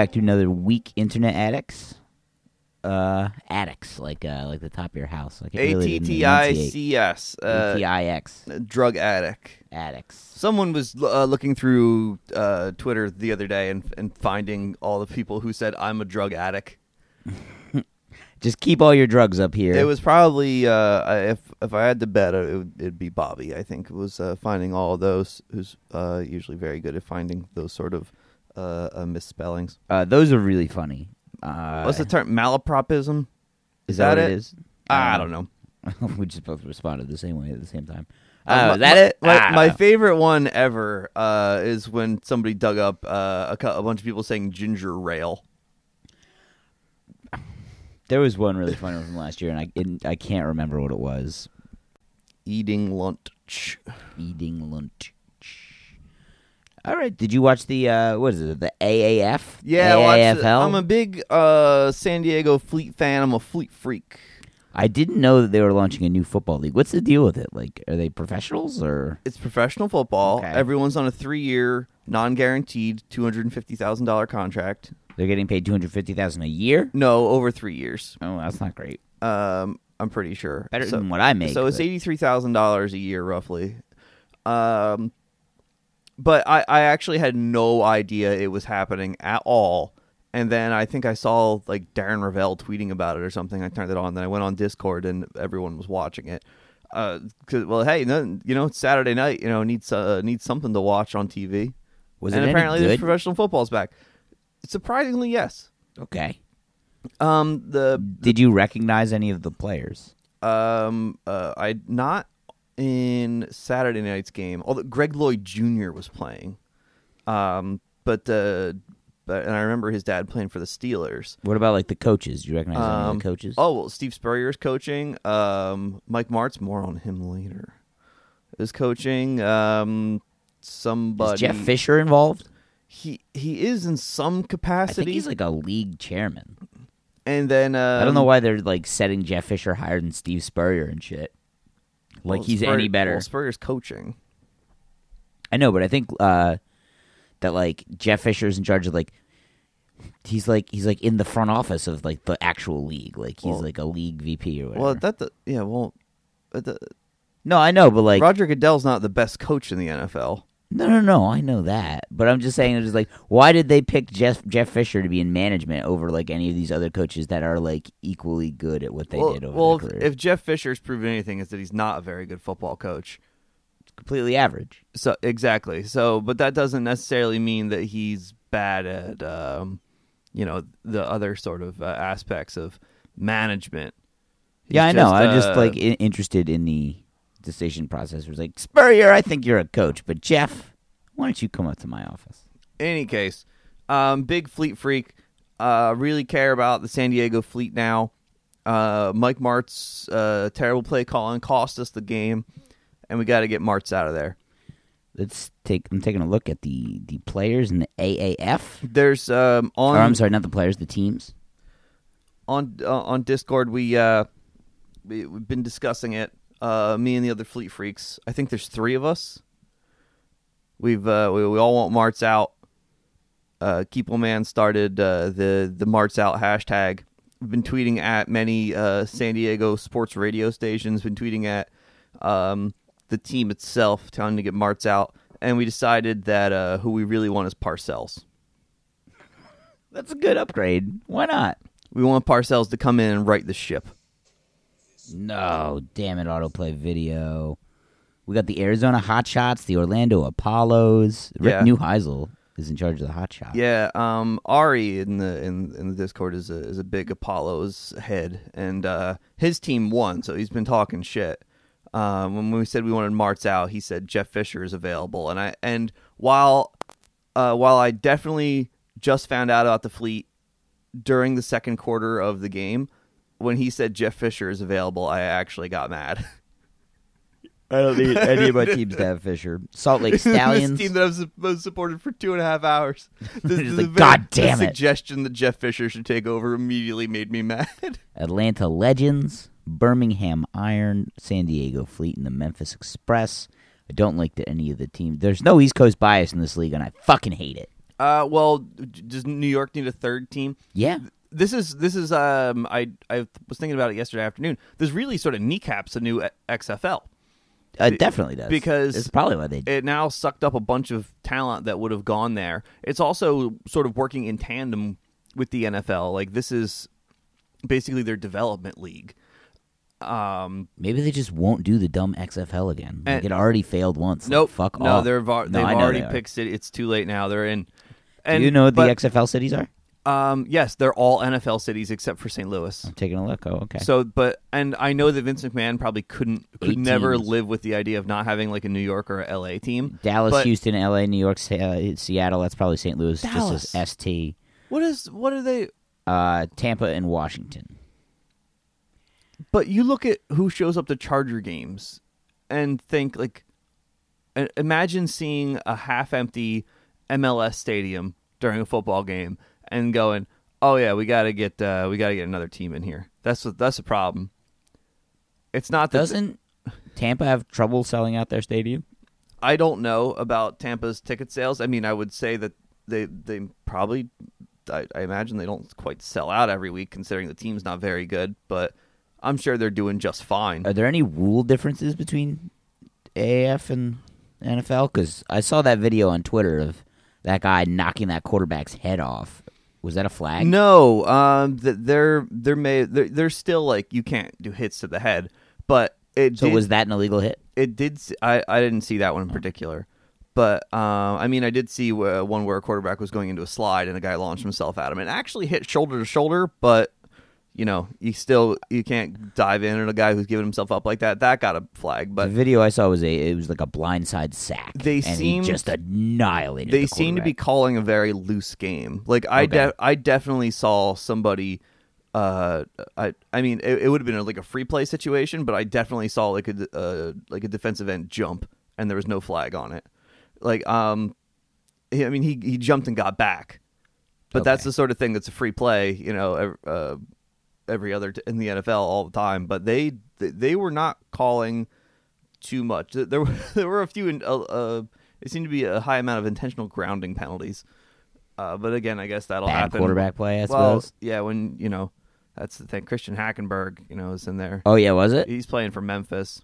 Back to another week, Internet Addicts. Uh, addicts, like uh, like the top of your house. Like A T T I. C S. uh, Drug addict. Addicts. Someone was uh, looking through uh, Twitter the other day and and finding all the people who said I'm a drug addict. Just keep all your drugs up here. It was probably uh, if if I had to bet, it would, it'd be Bobby. I think was uh, finding all those. Who's uh, usually very good at finding those sort of uh, uh, misspellings. uh, those are really funny. Uh, What's the term? Malapropism. is that what it? it is? I don't know. we just both responded the same way at the same time. Uh, Oh, my- is that my- it? My, Ah. my favorite one ever uh, is when somebody dug up uh, a, a bunch of people saying ginger rail. there was one really funny one from last year, and I and I can't remember what it was. Eating lunch. Eating lunch. All right. Did you watch the uh, what is it? The AAF? Yeah. AAFL? I'm a big uh, San Diego Fleet fan. I'm a Fleet freak. I didn't know that they were launching a new football league. What's the deal with it? Like, are they professionals or? It's professional football. Okay. Everyone's on a three-year, non-guaranteed, two hundred and fifty thousand dollar contract. They're getting paid two hundred fifty thousand a year. No, over three years. Oh, that's not great. Um, I'm pretty sure. Better So- than what I make. So it's eighty-three thousand dollars a year, roughly. Um, but I, I actually had no idea it was happening at all. And then I think I saw like Darren Rovell tweeting about it or something. I turned it on. Then I went on Discord and everyone was watching it. Uh, 'cause- well, hey, no, you know, it's Saturday night. You know, needs uh, needs something to watch on TV. Was and it apparently, this good? professional football's back. Surprisingly, yes. Okay. Um, the Did you recognize any of the players? Um, uh, I not in Saturday night's game. Although Greg Lloyd Jr. was playing, um, but uh, but and I remember his dad playing for the Steelers. What about like the coaches? Do you recognize any of Um, the coaches? Oh well, Steve Spurrier's coaching. Um, Mike Martz more on him later. Is coaching. Um, somebody. is Jeff Fisher involved? He he is in some I capacity. think he's like a league chairman. and then I don't know why they're like setting Jeff Fisher higher than Steve Spurrier and shit. Like he's any better. Well, Spurrier's coaching. I know, but I think uh, that like Jeff Fisher's in charge of like he's like he's like in the front office of like the actual league. Like he's Well- like a league VP or whatever. Well, that the, yeah. Well, the, no, I know, but like Roger Goodell's not the best coach in the NFL. No, no, no, I know that. But I'm just saying, it's just like why did they pick Jeff Jeff Fisher to be in management over like any of these other coaches that are like equally good at what they well, did over well, if, if Jeff Fisher's proven anything, is that he's not a very good football coach. It's completely average. So exactly. So, but that doesn't necessarily mean that he's bad at, um, you know, the other sort of uh, aspects of management. He's yeah, I know. just, I'm just uh, like interested in the decision process. Was like Spurrier, I think you're a coach, but Jeff, why don't you come up to my office? In any case, um, big fleet freak. Uh, really care about the San Diego fleet now. Uh, Mike Martz, uh, terrible play calling cost us the game, and we got to get Martz out of there. Let's take. I'm taking a look at the the players in the AAF. There's um, on or I'm sorry, not the players, the teams. on uh, on Discord we uh we, we've been discussing it. Uh, me and the other fleet freaks. I think there's three of us. We've uh, we, we all want Martz out. Uh, Keeple Man started uh, the the Martz out hashtag. We've been tweeting at many uh, San Diego sports radio stations. Been tweeting at um, the team itself, telling them to get Martz out. And we decided that uh, who we really want is Parcells. That's a good upgrade. Why not? We want Parcells to come in and right the ship. No, damn it, autoplay video. We got the Arizona Hotshots, the Orlando Apollos. Rick Yeah. Neuheisel is in charge of the Hot Hotshots. Yeah, um, Ari in the in, in the Discord is a is a big Apollo's head, and uh, his team won, so he's been talking shit. Um, when we said we wanted Martz out, he said Jeff Fisher is available, and I and while uh, while I definitely just found out about the fleet during the second quarter of the game, when he said Jeff Fisher is available, I actually got mad. I don't need any of my teams to have Fisher. Salt Lake Stallions. this team that I've su- supported for two and a half hours. This, the like, "God damn the it." suggestion that Jeff Fisher should take over immediately made me mad. Atlanta Legends, Birmingham Iron, San Diego Fleet, and the Memphis Express. I don't like that any of the teams. There's no East Coast bias in this league, and I fucking hate it. Uh, well, does New York need a third team? Yeah. This is this is um I I was thinking about it yesterday afternoon. This really sort of kneecaps the new XFL. Uh, it definitely does. because it's probably why they It now sucked up a bunch of talent that would have gone there. It's also sort of working in tandem with the NFL. Like this is basically their development league. Um, maybe they just won't do the dumb XFL again. Like And- it already failed once. Like, nope. fuck no, off. They're, no, they've already they picked city. It's too late now. They're in. Do you know what the but, XFL cities are? Um, yes, they're all NFL cities except for St. Louis. I'm taking a look. Oh, okay. So, but and I know that Vince McMahon probably couldn't could Eight never teams. live with the idea of not having like a New York or a LA team. Dallas, but- Houston, LA, New York, Se- uh, Seattle. That's probably St. Louis. Dallas. Just as ST. What is what are they? Uh, Tampa and Washington. But you look at who shows up to Charger games and think like, i- imagine seeing a half-empty MLS stadium during a football game and going, "Oh yeah, we got to get uh, we got to get another team in here." That's what that's a problem. It's not that Doesn't Tampa have trouble selling out their stadium? I don't know about Tampa's ticket sales. I mean, I would say that they they probably I, I imagine they don't quite sell out every week considering the team's not very good, but I'm sure they're doing just fine. Are there any rule differences between AF and NFL? Because I saw that video on Twitter of that guy knocking that quarterback's head off. Was that a flag? No, um, th- they're they're made they're, they're still like you can't do hits to the head, but it So did, was that an illegal hit? it did s- I I didn't see that one in particular, but um, I mean I did see uh, one where a quarterback was going into a slide and a guy launched himself at him and actually hit shoulder to shoulder, but you know you still you can't dive in at a guy who's giving himself up like that. That got a flag, but the video I saw was a it was like a blindside sack. They he just annihilated. they the seem to be calling a very loose game. Like I, Okay. de- I definitely saw somebody. Uh, I, I mean, it, it would have been like a free play situation, but I definitely saw like a, uh, like a defensive end jump, and there was no flag on it. Like, um, I mean, he he jumped and got back, but that's the sort of thing that's a free play. You know, uh, every other t- in the NFL all the time. But they they, were not calling too much. There were there were a few. in- Uh, uh, it seemed to be a high amount of intentional grounding penalties. Uh, but again, I guess that'll bad happen. quarterback play. I well, suppose. yeah, when you know that's the thing. Christian Hackenberg, you know, is in there. Oh yeah, was it? He's playing for Memphis.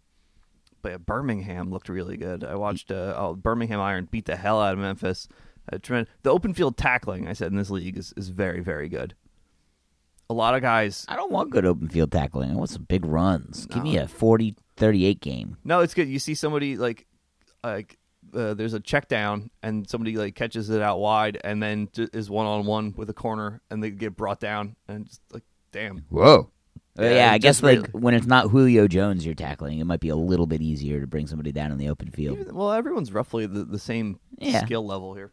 But yeah, Birmingham looked really good. I watched uh, oh, Birmingham Iron beat the hell out of Memphis. Uh. The open field tackling, I said in this league, is, is very very good. A lot of guys. I don't want good open field tackling. I want some big runs. Give me a 40-38 game. No, it's good. You see somebody like like uh, there's a check down and somebody like catches it out wide and then j- is one on one with a corner and they get brought down and just like damn. Whoa. Yeah, Yeah, I guess like really- when it's not Julio Jones you're tackling, it might be a little bit easier to bring somebody down in the open field. Even- well, everyone's roughly the, the same Yeah. skill level here.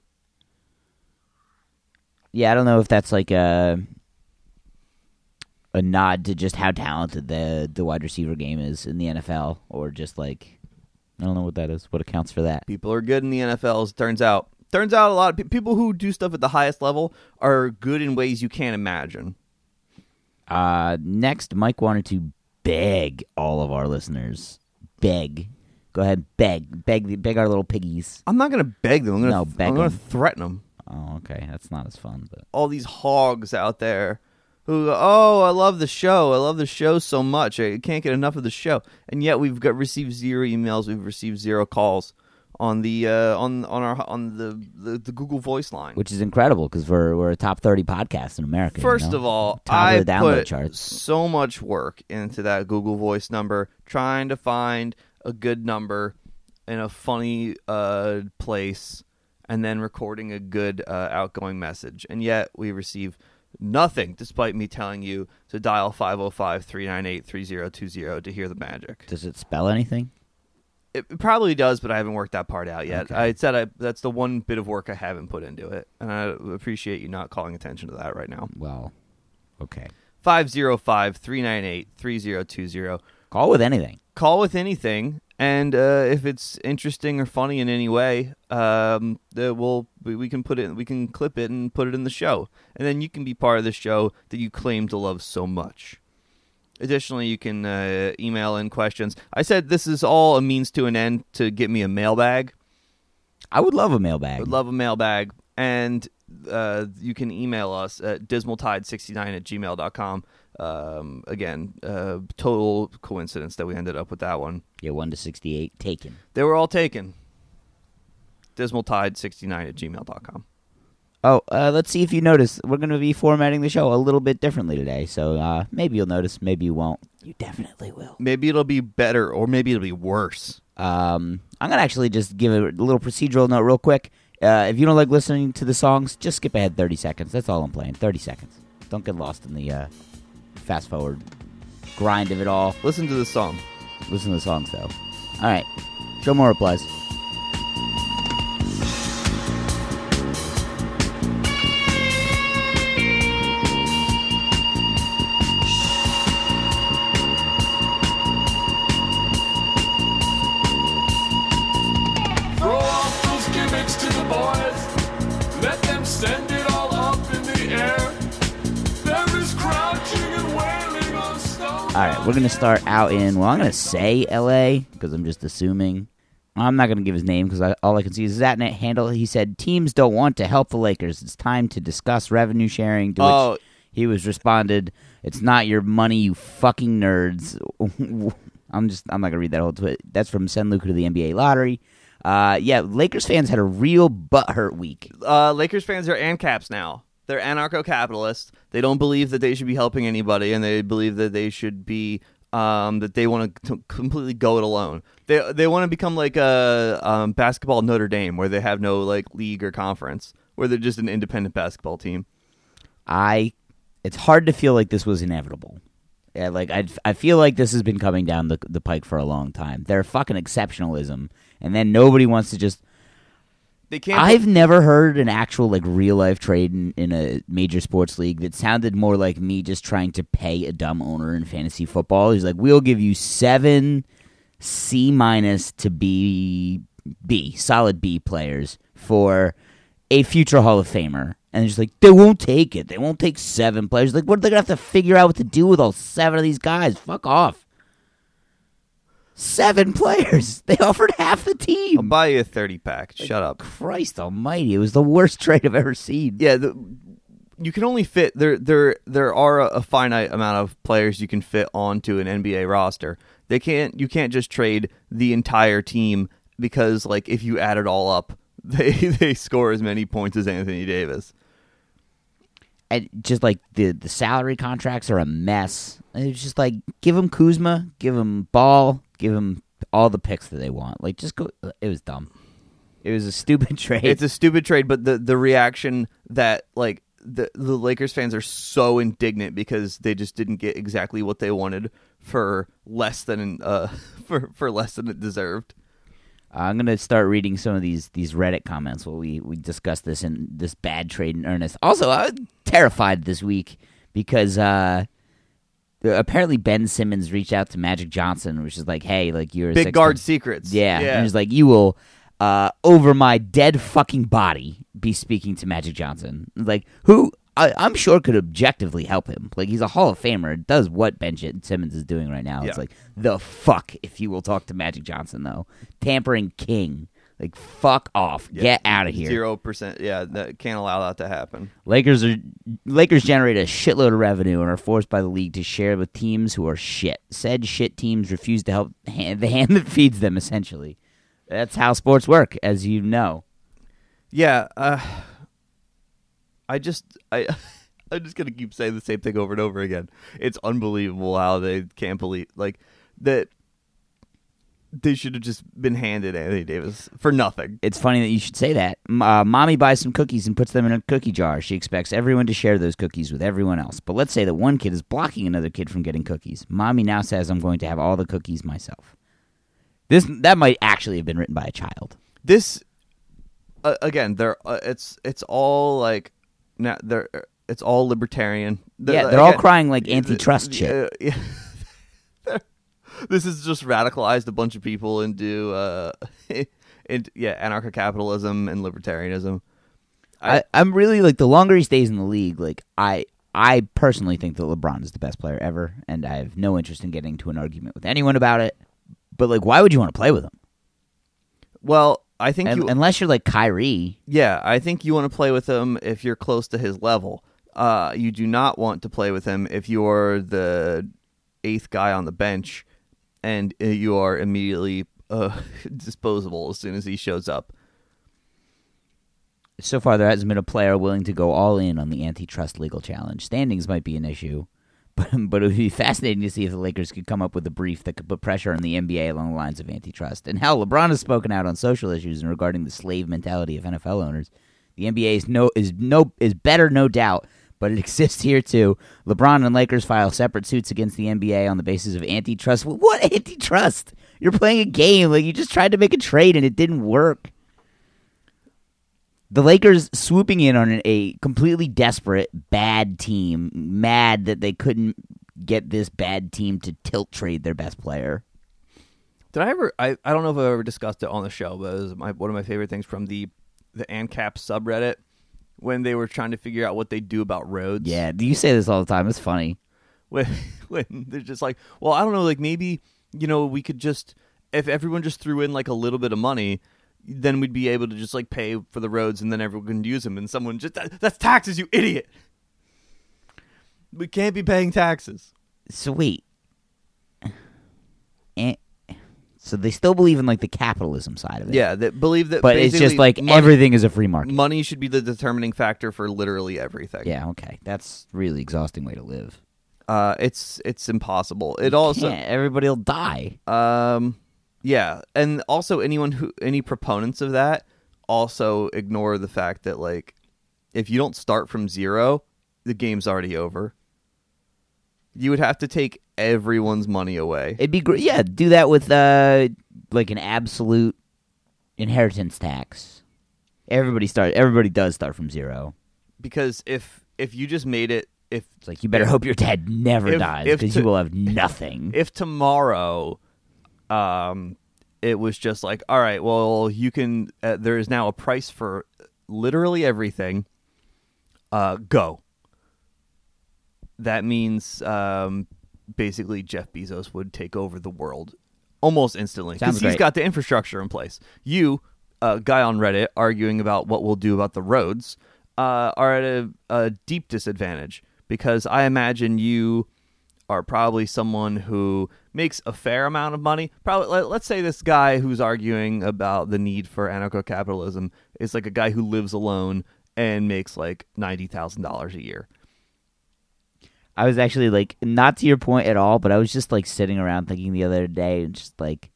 Yeah, I don't know if that's like a a nod to just how talented the the wide receiver game is in the NFL, or just like I don't know what that is. What accounts for that? People are good in the NFL. As it turns out, turns out a lot of pe- people who do stuff at the highest level are good in ways you can't imagine. Uh, next, Mike wanted to beg all of our listeners, beg, go ahead, beg, beg, beg our little piggies. I'm not going to beg them. I'm going No, to beg I'm going to them. threaten them. Oh, okay, that's not as fun, but all these hogs out there who oh I love the show I love the show so much I can't get enough of the show and yet we've got received zero emails we've received zero calls on the uh, on on our on the, the the Google Voice line. which is incredible because we're we're a top thirty podcast in America. you First know? of all, top I of put charts. so much work into that Google Voice number, trying to find a good number in a funny uh, place, and then recording a good uh, outgoing message. And yet we receive nothing, despite me telling you to dial 505-398-3020 to hear the magic. Does it spell anything? It it probably does, but I haven't worked that part out yet. Okay. I said I, that's the one bit of work I haven't put into it, and I appreciate you not calling attention to that right now. Well, okay. 505 398 3020. Call with anything. Call with anything, and uh, if it's interesting or funny in any way, um, we'll, we, we can put it, we can clip it and put it in the show. And then you can be part of the show that you claim to love so much. Additionally, you can uh, email in questions. I said this is all a means to an end to get me a mailbag. I would love a mailbag. would love a mailbag. and uh, you can email us at dismaltide69 at gmail.com. Um, again, uh, total coincidence that we ended up with that one. Yeah, one to sixty-eight taken. They were all taken. Dismaltide69 at gmail.com. Oh, uh, let's see if you notice. We're going to be formatting the show a little bit differently today, so uh, maybe you'll notice, maybe you won't. You definitely will. Maybe it'll be better, or maybe it'll be worse. Um, I'm gonna actually just give a little procedural note real quick. Uh, if you don't like listening to the songs, just skip ahead 30 seconds. That's all I'm playing. 30 seconds. Don't get lost in the uh, fast forward grind of it all. Listen to the song. Listen to the songs though. All right, show more replies. Stone. All right, we're gonna start out in. Well, I'm gonna say L.A. because I'm just assuming. I'm not gonna give his name because all I can see is that net handle. He said teams don't want to help the Lakers. It's time to discuss revenue sharing. To which Oh. he was responded, "It's not your money, you fucking nerds." I'm just. I'm not gonna read that whole tweet. That's from Send Luca to the NBA lottery. Uh, yeah, Lakers fans had a real butthurt week. Uh, Lakers fans are ANCAPs now. They're anarcho-capitalists. They don't believe that they should be helping anybody, and they believe that they should be um, that they want to completely go it alone. They they want to become like a um, basketball Notre Dame, where they have no like league or conference, where they're just an independent basketball team. I it's hard to feel like this was inevitable. Yeah, like I I feel like this has been coming down the the pike for a long time. They're fucking exceptionalism, and then nobody wants to just. They can't. I've never heard an actual like real life trade in, in a major sports league that sounded more like me just trying to pay a dumb owner in fantasy football. He's like, "We'll give you seven C minus to B B solid B players for a future Hall of Famer." And just like they won't take it. They won't take seven players. Like, what are they gonna have to figure out what to do with all seven of these guys? Fuck off. Seven players. They offered half the team. I'll buy you a thirty pack. Shut up. Christ Almighty! It was the worst trade I've ever seen. Yeah, the, you can only fit there. There there are a, a finite amount of players you can fit onto an NBA roster. They can't. You can't just trade the entire team because, like, if you add it all up, they they score as many points as Anthony Davis. And just like the the salary contracts are a mess. It's just like give him Kuzma, give him Ball, give them all the picks that they want. Like just go. It was dumb. It was a stupid trade. It's a stupid trade, but the the reaction that like the the Lakers fans are so indignant because they just didn't get exactly what they wanted for less than uh for for less than it deserved. I'm gonna start reading some of these these Reddit comments while we we discuss this in this bad trade in earnest. Also, I was terrified this week because uh apparently Ben Simmons reached out to Magic Johnson, which is like, hey, like you're a Big guard secrets. Yeah, yeah. and he's like, you will uh over my dead fucking body be speaking to Magic Johnson. Like who. I, I'm sure could objectively help him. Like he's a Hall of Famer, does what Ben Simmons is doing right now. It's like the fuck if you will talk to Magic Johnson though, tampering king. Like fuck off, get out of here. Zero percent. Yeah, that can't allow that to happen. Lakers are Lakers generate a shitload of revenue and are forced by the league to share with teams who are shit. Said shit teams refuse to help hand, the hand that feeds them. Essentially, that's how sports work, as you know. Yeah, uh, I just I I'm just gonna keep saying the same thing over and over again. It's unbelievable how they can't believe like that. They should have just been handed Anthony Davis for nothing. It's funny that you should say that. Uh, mommy buys some cookies and puts them in a cookie jar. She expects everyone to share those cookies with everyone else. But let's say that one kid is blocking another kid from getting cookies. Mommy now says, "I'm going to have all the cookies myself." This that might actually have been written by a child. This uh, again, they're uh, it's it's all like now they're it's all libertarian. yeah, they're all crying like antitrust shit. Uh, yeah. This has just radicalized a bunch of people into uh into yeah anarcho-capitalism and libertarianism I, I'm really like the longer he stays in the league, like I I personally think that LeBron is the best player ever, and I have no interest in getting to an argument with anyone about it. But like, why would you want to play with him? well I think Un- you, unless you're like Kyrie. yeah, I think you want to play with him if you're close to his level. Uh, you do not want to play with him if you're the eighth guy on the bench and uh, you are immediately uh, disposable as soon as he shows up. So far, there hasn't been a player willing to go all in on the antitrust legal challenge. Standings might be an issue, but but it would be fascinating to see if the Lakers could come up with a brief that could put pressure on the NBA along the lines of antitrust. And hell, LeBron has spoken out on social issues and regarding the slave mentality of NFL owners. The NBA is no is no is better, no doubt, but it exists here too. LeBron and Lakers file separate suits against the NBA on the basis of antitrust. What antitrust? You're playing a game. Like you just tried to make a trade and it didn't work. The Lakers swooping in on a completely desperate, bad team, mad that they couldn't get this bad team to tilt trade their best player. Did I ever? I, I don't know if I've ever discussed it on the show, but it was my, one of my favorite things from the the ANCAP subreddit when they were trying to figure out what they do about roads. Yeah, do you say this all the time. It's funny. when when they're just like, well, I don't know, like maybe you know we could just if everyone just threw in like a little bit of money, then we'd be able to just like pay for the roads, and then everyone can use them. And someone just that, that's taxes, you idiot. We can't be paying taxes. So wait, and, so they still believe in like the capitalism side of it. Yeah, that believe that, but it's just like money, everything is a free market. money should be the determining factor for literally everything. Yeah, okay, that's really exhausting way to live. uh, it's it's impossible. It also yeah, everybody'll die. Um, yeah, and also anyone who any proponents of that also ignore the fact that like if you don't start from zero, the game's already over. You would have to take everyone's money away. It'd be great. Yeah, do that with uh, like an absolute inheritance tax. Everybody start. Everybody does start from zero. because if if you just made it if It's like you better hope your dad never If- dies because you will have nothing. if tomorrow um it was just like all right well you can uh, there is now a price for literally everything uh go that means um basically Jeff Bezos would take over the world almost instantly because he's got the infrastructure in place you a guy on Reddit arguing about what we'll do about the roads uh, are at a, a deep disadvantage because I imagine you are probably someone who makes a fair amount of money. Probably, let, let's say this guy who's arguing about the need for anarcho-capitalism is like a guy who lives alone and makes like ninety thousand dollars a year. I was actually like not to your point at all, but I was just like sitting around thinking the other day and just like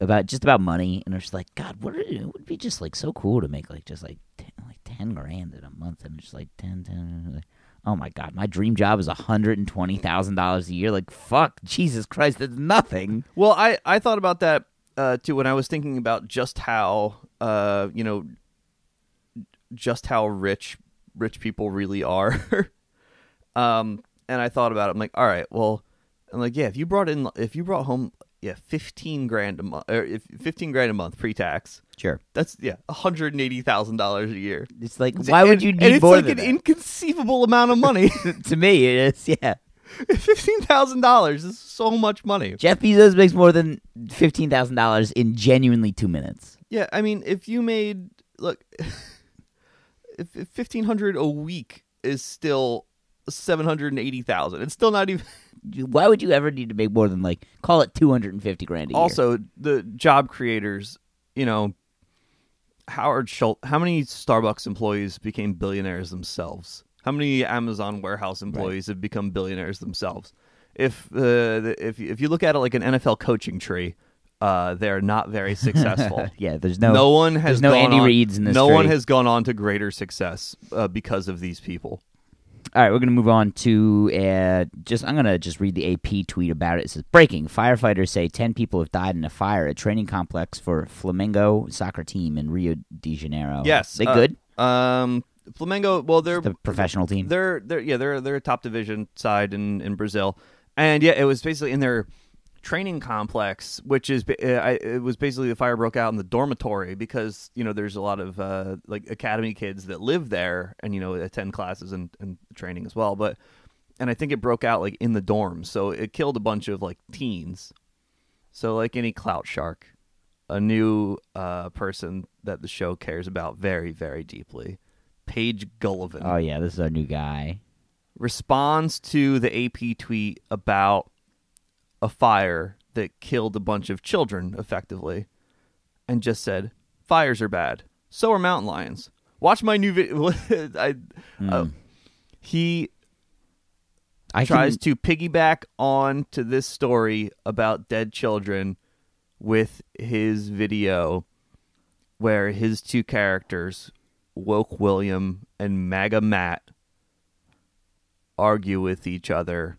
about just about money, and I was like, God, what it would be just like so cool to make like just like ten, like ten grand in a month, and just like 10, 10 like, Oh my God, my dream job is hundred and twenty thousand dollars a year. Like fuck, Jesus Christ, that's nothing. Well, I I thought about that uh, too when I was thinking about just how uh, you know just how rich rich people really are. um, and I thought about it. I'm like, all right, well, I'm like, yeah, if you brought in if you brought home yeah fifteen grand a month or if fifteen grand a month pre tax. Sure, That's yeah, hundred and eighty thousand dollars a year. it's like why would And- you and need it's more like an that? inconceivable amount of money. to me, it is. Yeah, Fifteen thousand dollars is so much money. Jeff Bezos makes more than fifteen thousand dollars in genuinely two minutes. Yeah, I mean, if you made look, if, if fifteen hundred a week is still seven hundred and eighty thousand, it's still not even. Why would you ever need to make more than like call it two hundred and fifty grand a year? Also, the job creators, you know, Howard Schultz. How many Starbucks employees became billionaires themselves? How many Amazon warehouse employees have become billionaires themselves? If uh, the- if if you look at it like an NFL coaching tree, uh, they're not very successful. yeah, there's no no one has no Andy on- Reid's in this. No one has gone on to greater success uh, because of these people. All right, we're gonna move on to uh, just. I'm gonna just read the AP tweet about it. It says breaking: Firefighters say ten people have died in a fire at training complex for Flamengo soccer team in Rio de Janeiro. Yes, they uh, good. Um, Flamengo. Well, they're The professional team. they're they're yeah they're they're a top division side in in Brazil, and yeah, it was basically in their training complex, which is uh, I, it was basically the fire broke out in the dormitory because you know there's a lot of uh, like academy kids that live there and you know attend classes and, and training as well, but and I think it broke out like in the dorms, so it killed a bunch of like teens. So like any clout shark a new uh, person that the show cares about very, very deeply. Paige Gullivan Oh yeah, this is our new guy. responds to the AP tweet about a fire that killed a bunch of children effectively and just said, Fires are bad. So are mountain lions. Watch my new video. I, uh, he I tries can, to piggyback on to this story about dead children with his video where his two characters, Woke William and MAGA Matt, argue with each other.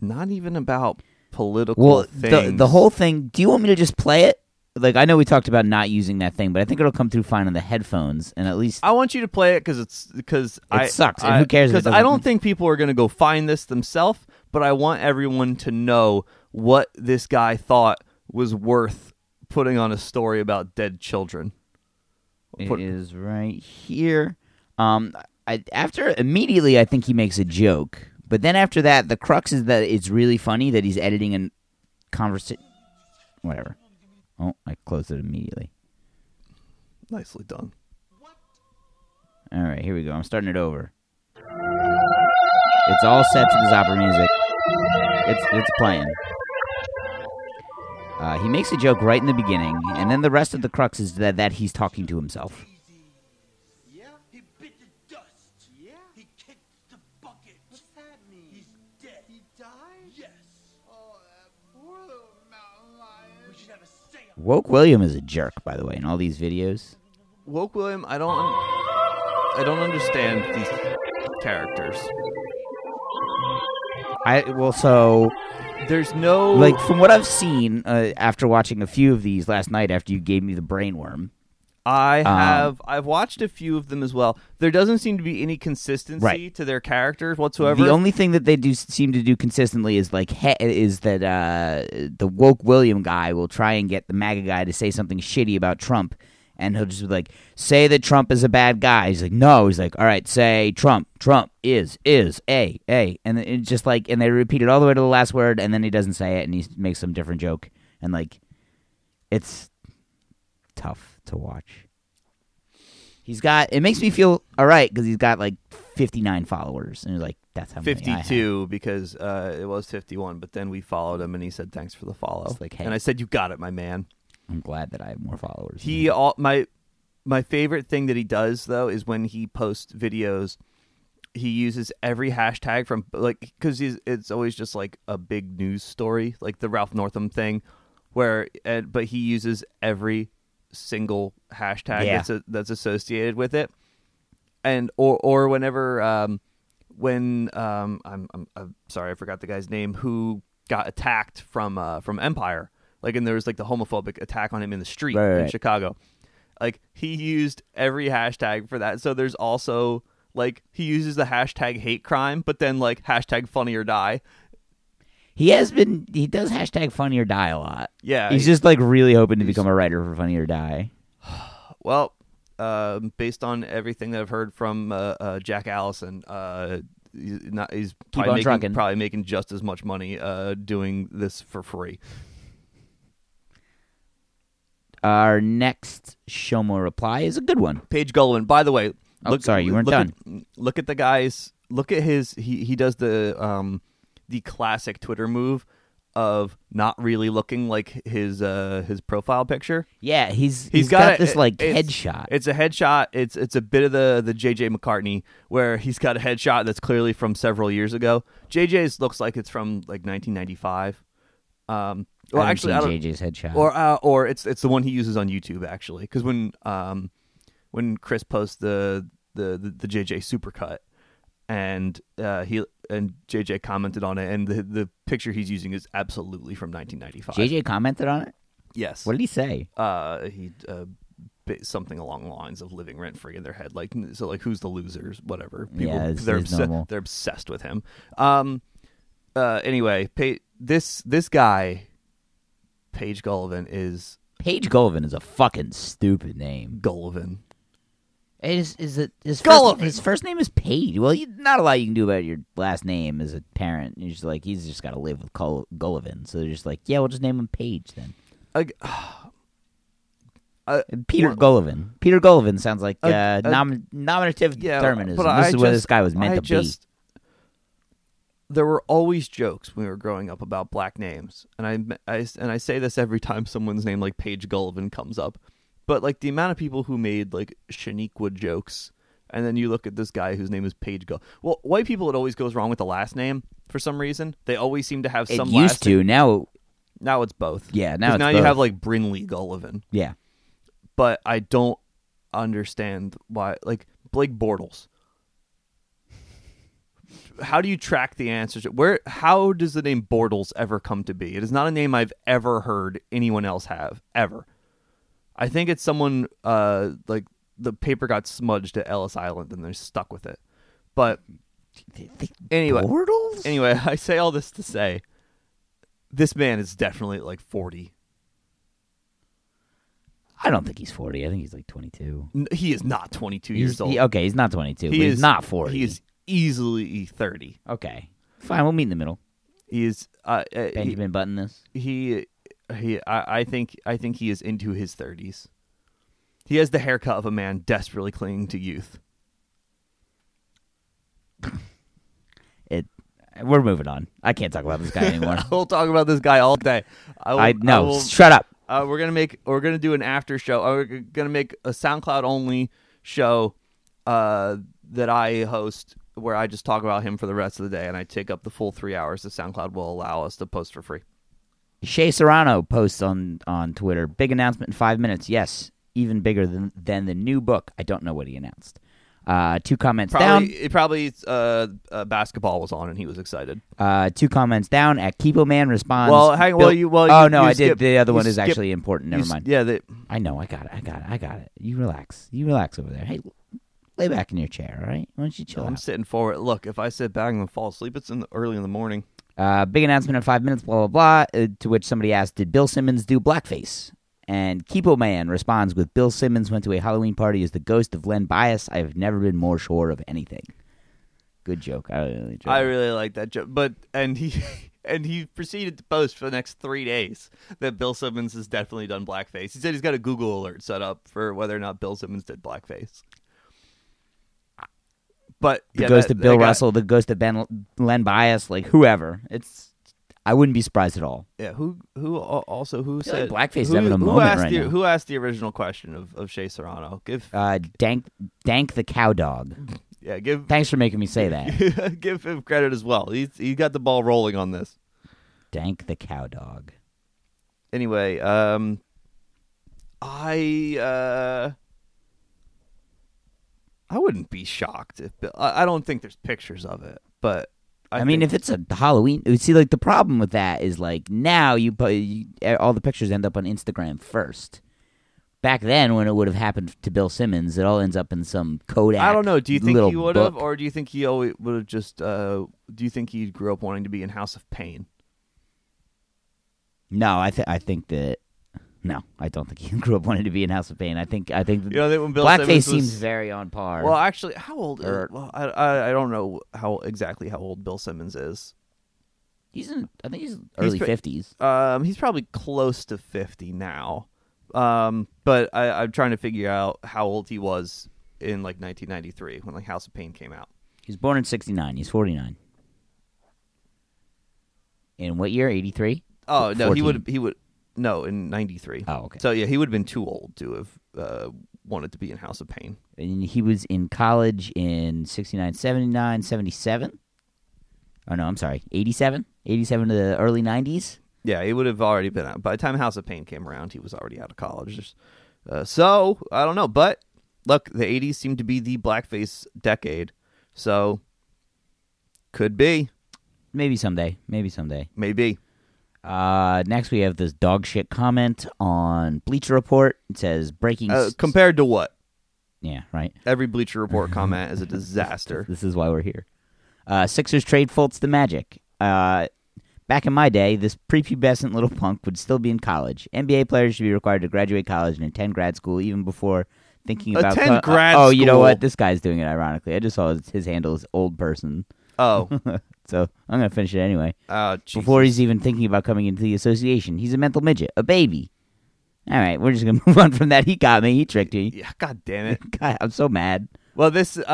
Not even about political well things. the the whole thing. Do you want me to just play it? Like I know we talked about not using that thing, but I think it'll come through fine on the headphones, and at least I want you to play it because it's because I sucks, and who cares Because I don't think people are going to go find this themselves, but I want everyone to know what this guy thought was worth putting on a story about dead children. It Put- is right here. Um, I, after immediately, I think he makes a joke, but then after that, the crux is that it's really funny that he's editing a conversation. Whatever. Oh, I closed it immediately. Nicely done. All right, here we go. I'm starting it over. It's all set to this opera music. It's it's playing. Uh, he makes a joke right in the beginning, and then the rest of the crux is that, that he's talking to himself. Woke William is a jerk, by the way, in all these videos. Woke William, I don't, I don't understand these characters. I well, so There's no like from what I've seen uh, after watching a few of these last night, after you gave me the brainworm. I Um, have I've watched a few of them as well. There doesn't seem to be any consistency Right. to their characters whatsoever. The only thing that they do seem to do consistently is like he, is that uh, the woke William guy will try and get the MAGA guy to say something shitty about Trump, and he'll just be like, "Say that Trump is a bad guy." He's like, "No." He's like, "All right, say Trump. Trump is is a a," and it's just like, and they repeat it all the way to the last word, and then he doesn't say it, and he makes some different joke, and like, it's tough to watch. He's got. It makes me feel all right because he's got like fifty nine followers, and he's like, "That's how many I have." 52 because uh, it was 51, but then we followed him and he said thanks for the follow. It's like, hey. And I said you got it, my man. I'm glad that I have more followers. He all my my favorite thing that he does though is when he posts videos he uses every hashtag from like cuz it's always just like a big news story like the Ralph Northam thing where and, but he uses every single hashtag Yeah. that's a, that's associated with it. And or or whenever um when um I'm, I'm I'm sorry I forgot the guy's name who got attacked from uh from Empire. Like and there was like the homophobic attack on him in the street Right, in right. Chicago. Like he used every hashtag for that. So there's also like he uses the hashtag hate crime but then like hashtag funny or die he has been. He does hashtag Funny or Die a lot. yeah He's just like really hoping to become a writer for Funny or Die. Well, um, based on everything that I've heard from uh, uh, Jack Allison, uh, he's, not, he's probably making, probably making just as much money uh, doing this for free. Our next show more reply is a good one. Paige Gullivan, by the way, Oh, look, sorry, you weren't look done. At, look at the guys. Look at his. He he does the um the classic Twitter move of not really looking like his uh his profile picture. Yeah, he's He's got, got, a- this like it's- headshot. It's a headshot. It's it's a bit of the the JJ McCartney where he's got a headshot that's clearly from several years ago. JJ's looks like it's from like 1995. Um, well, I actually, I don't, JJ's headshot. or uh, or it's it's the one he uses on YouTube actually because when um when Chris posts the the the, the JJ supercut and uh, he and JJ commented on it and the the picture he's using is absolutely from 1995. JJ commented on it. yes. What did he say? uh he uh bit something along the lines of living rent free in their head like so like who's the losers whatever people Yeah, it's- they're it's normal. they're obsessed with him um uh anyway pa- this this guy Paige Gullivan is Paige Gullivan is a fucking stupid name. Gullivan Is is it his Gullivan. first, his first name is Paige? Well, you, not a lot you can do about your last name as a parent. You're just like he's just got to live with Gull- Gullivan, so they're just like, yeah, we'll just name him Paige then. Like, uh, Peter Gullivan. Peter Gullivan sounds like A- uh, a- nom- nominative yeah, determinism. This I is where this guy was meant I to just, There were always jokes when we were growing up about black names, and I, I and I say this every time someone's name like Paige Gullivan comes up. But like the amount of people who made like Shaniqua jokes, and then you look at this guy whose name is Paige Gull. Well, white people it always goes wrong with the last name for some reason. They always seem to have. It some. used last to. name. Now, Now it's both. Yeah, now it's now you both. have like Brinley Gullivan, yeah. but I don't understand why. Like Blake Bortles. How do you track the answers? Where? How does the name Bortles ever come to be? It is not a name I've ever heard anyone else have ever. I think it's someone uh, like the paper got smudged at Ellis Island and they're stuck with it. But anyway, Bortles? anyway, I say all this to say this man is definitely like forty. I don't think he's 40. I think he's like 22. N- He is not twenty two He's, years old. he- okay, he's not 22, He but is he's not 40. He is easily thirty. Okay. Fine, we'll meet in the middle. He is. Uh, uh, he, Benjamin Button this. he he. I, I think. I think he is into his thirties. He has the haircut of a man desperately clinging to youth. It. We're moving on. I can't talk about this guy anymore. we'll talk about this guy all day. I, will, I no. will- shut up. uh, we're gonna make. We're gonna do an after show. Uh, We're gonna make a SoundCloud only show uh, that I host, where I just talk about him for the rest of the day, and I take up the full three hours that SoundCloud will allow us to post for free. Shea Serrano posts on on Twitter. Big announcement in five minutes. Yes, even bigger than than the new book. I don't know what he announced. Uh, two comments Probably, down. it probably uh, uh, basketball was on, and he was excited. Uh, two comments down. At Keepo Man responds. Well, hang- well, you- well, you oh you- no, you I did. The other one is skip- actually important. Never mind. Yeah, they, I know. I got it. I got it. I got it. You relax. You relax over there. Hey, lay back in your chair. All right. Why don't you chill I'm out? sitting forward. Look, if I sit back and fall asleep, it's in the, early in the morning. Uh, big announcement in five minutes. Blah blah blah. Uh, to which somebody asked, "Did Bill Simmons do blackface?" And Kipo Man responds with, "Bill Simmons went to a Halloween party as the ghost of Len Bias. I have never been more sure of anything." Good joke. I really I really like that joke, but and he and he proceeded to post for the next three days that Bill Simmons has definitely done blackface. He said he's got a Google alert set up for whether or not Bill Simmons did blackface. But yeah, ghost that- of Bill that guy- Russell, the goes to Ben Len Bias, like whoever. It's I wouldn't be surprised at all. Yeah, who who al- also who feel like said blackface is who, having a who moment asked right the, now. Who asked the original question of of Shea Serrano? Give Uh, Dank Dank the cow dog. yeah, give Thanks for making me say that. give him credit as well. He's he got the ball rolling on this. Dank the cow dog. Anyway, um, I uh, I wouldn't be shocked if Bill, I, I don't think there's pictures of it, but I, I, mean, if it's a Halloween, see, like the problem with that is like now you put you, all the pictures end up on Instagram first. Back then, when it would have happened to Bill Simmons, it all ends up in some Kodak. I don't know. Do you think he would have, or do you think he always would have just? Uh, do you think he grew up wanting to be in House of Pain? No, I think I think that no, I don't think he grew up wanting to be in House of Pain. I think I think You know, that when Bill blackface Simmons was- seems very on par. Well, actually, how old? Or- well, I, I I don't know how exactly how old Bill Simmons is. he's in, I think he's early fifties. Um, he's probably close to fifty now. Um, but I, I'm trying to figure out how old he was in like 1993 when like House of Pain came out. He was born in sixty nine. He's forty nine. In what year? Eighty three. Oh no, he would he would no in '93. Oh, okay. So yeah, he would have been too old to have uh, wanted to be in House of Pain. and he was in college in 69, 79, 77. Oh, no, I'm sorry. 87? 87 to the early 90s? Yeah, he would have already been out. By the time House of Pain came around, he was already out of college. Uh, so I don't know, but look, the '80s seemed to be the blackface decade, so could be, Maybe someday. Maybe someday. maybe. Uh, next, we have this dog shit comment on Bleacher Report. It says breaking. Uh, compared to what? yeah, right. Every Bleacher Report comment is a disaster. This is why we're here. Uh, Sixers trade Fultz to Magic. Uh, back in my day, this prepubescent little punk would still be in college. NBA players should be required to graduate college and attend grad school even before thinking about. Attend co- grad oh, you know what? This guy's doing it ironically. I just saw his, his handle is old person, Oh, so I'm gonna finish it anyway. uh, Jesus. Before he's even thinking about coming into the association, he's a mental midget, a baby. All right, we're just gonna move on from that. He got me. He tricked me. Yeah, god damn it. God, I'm so mad. Well, this uh,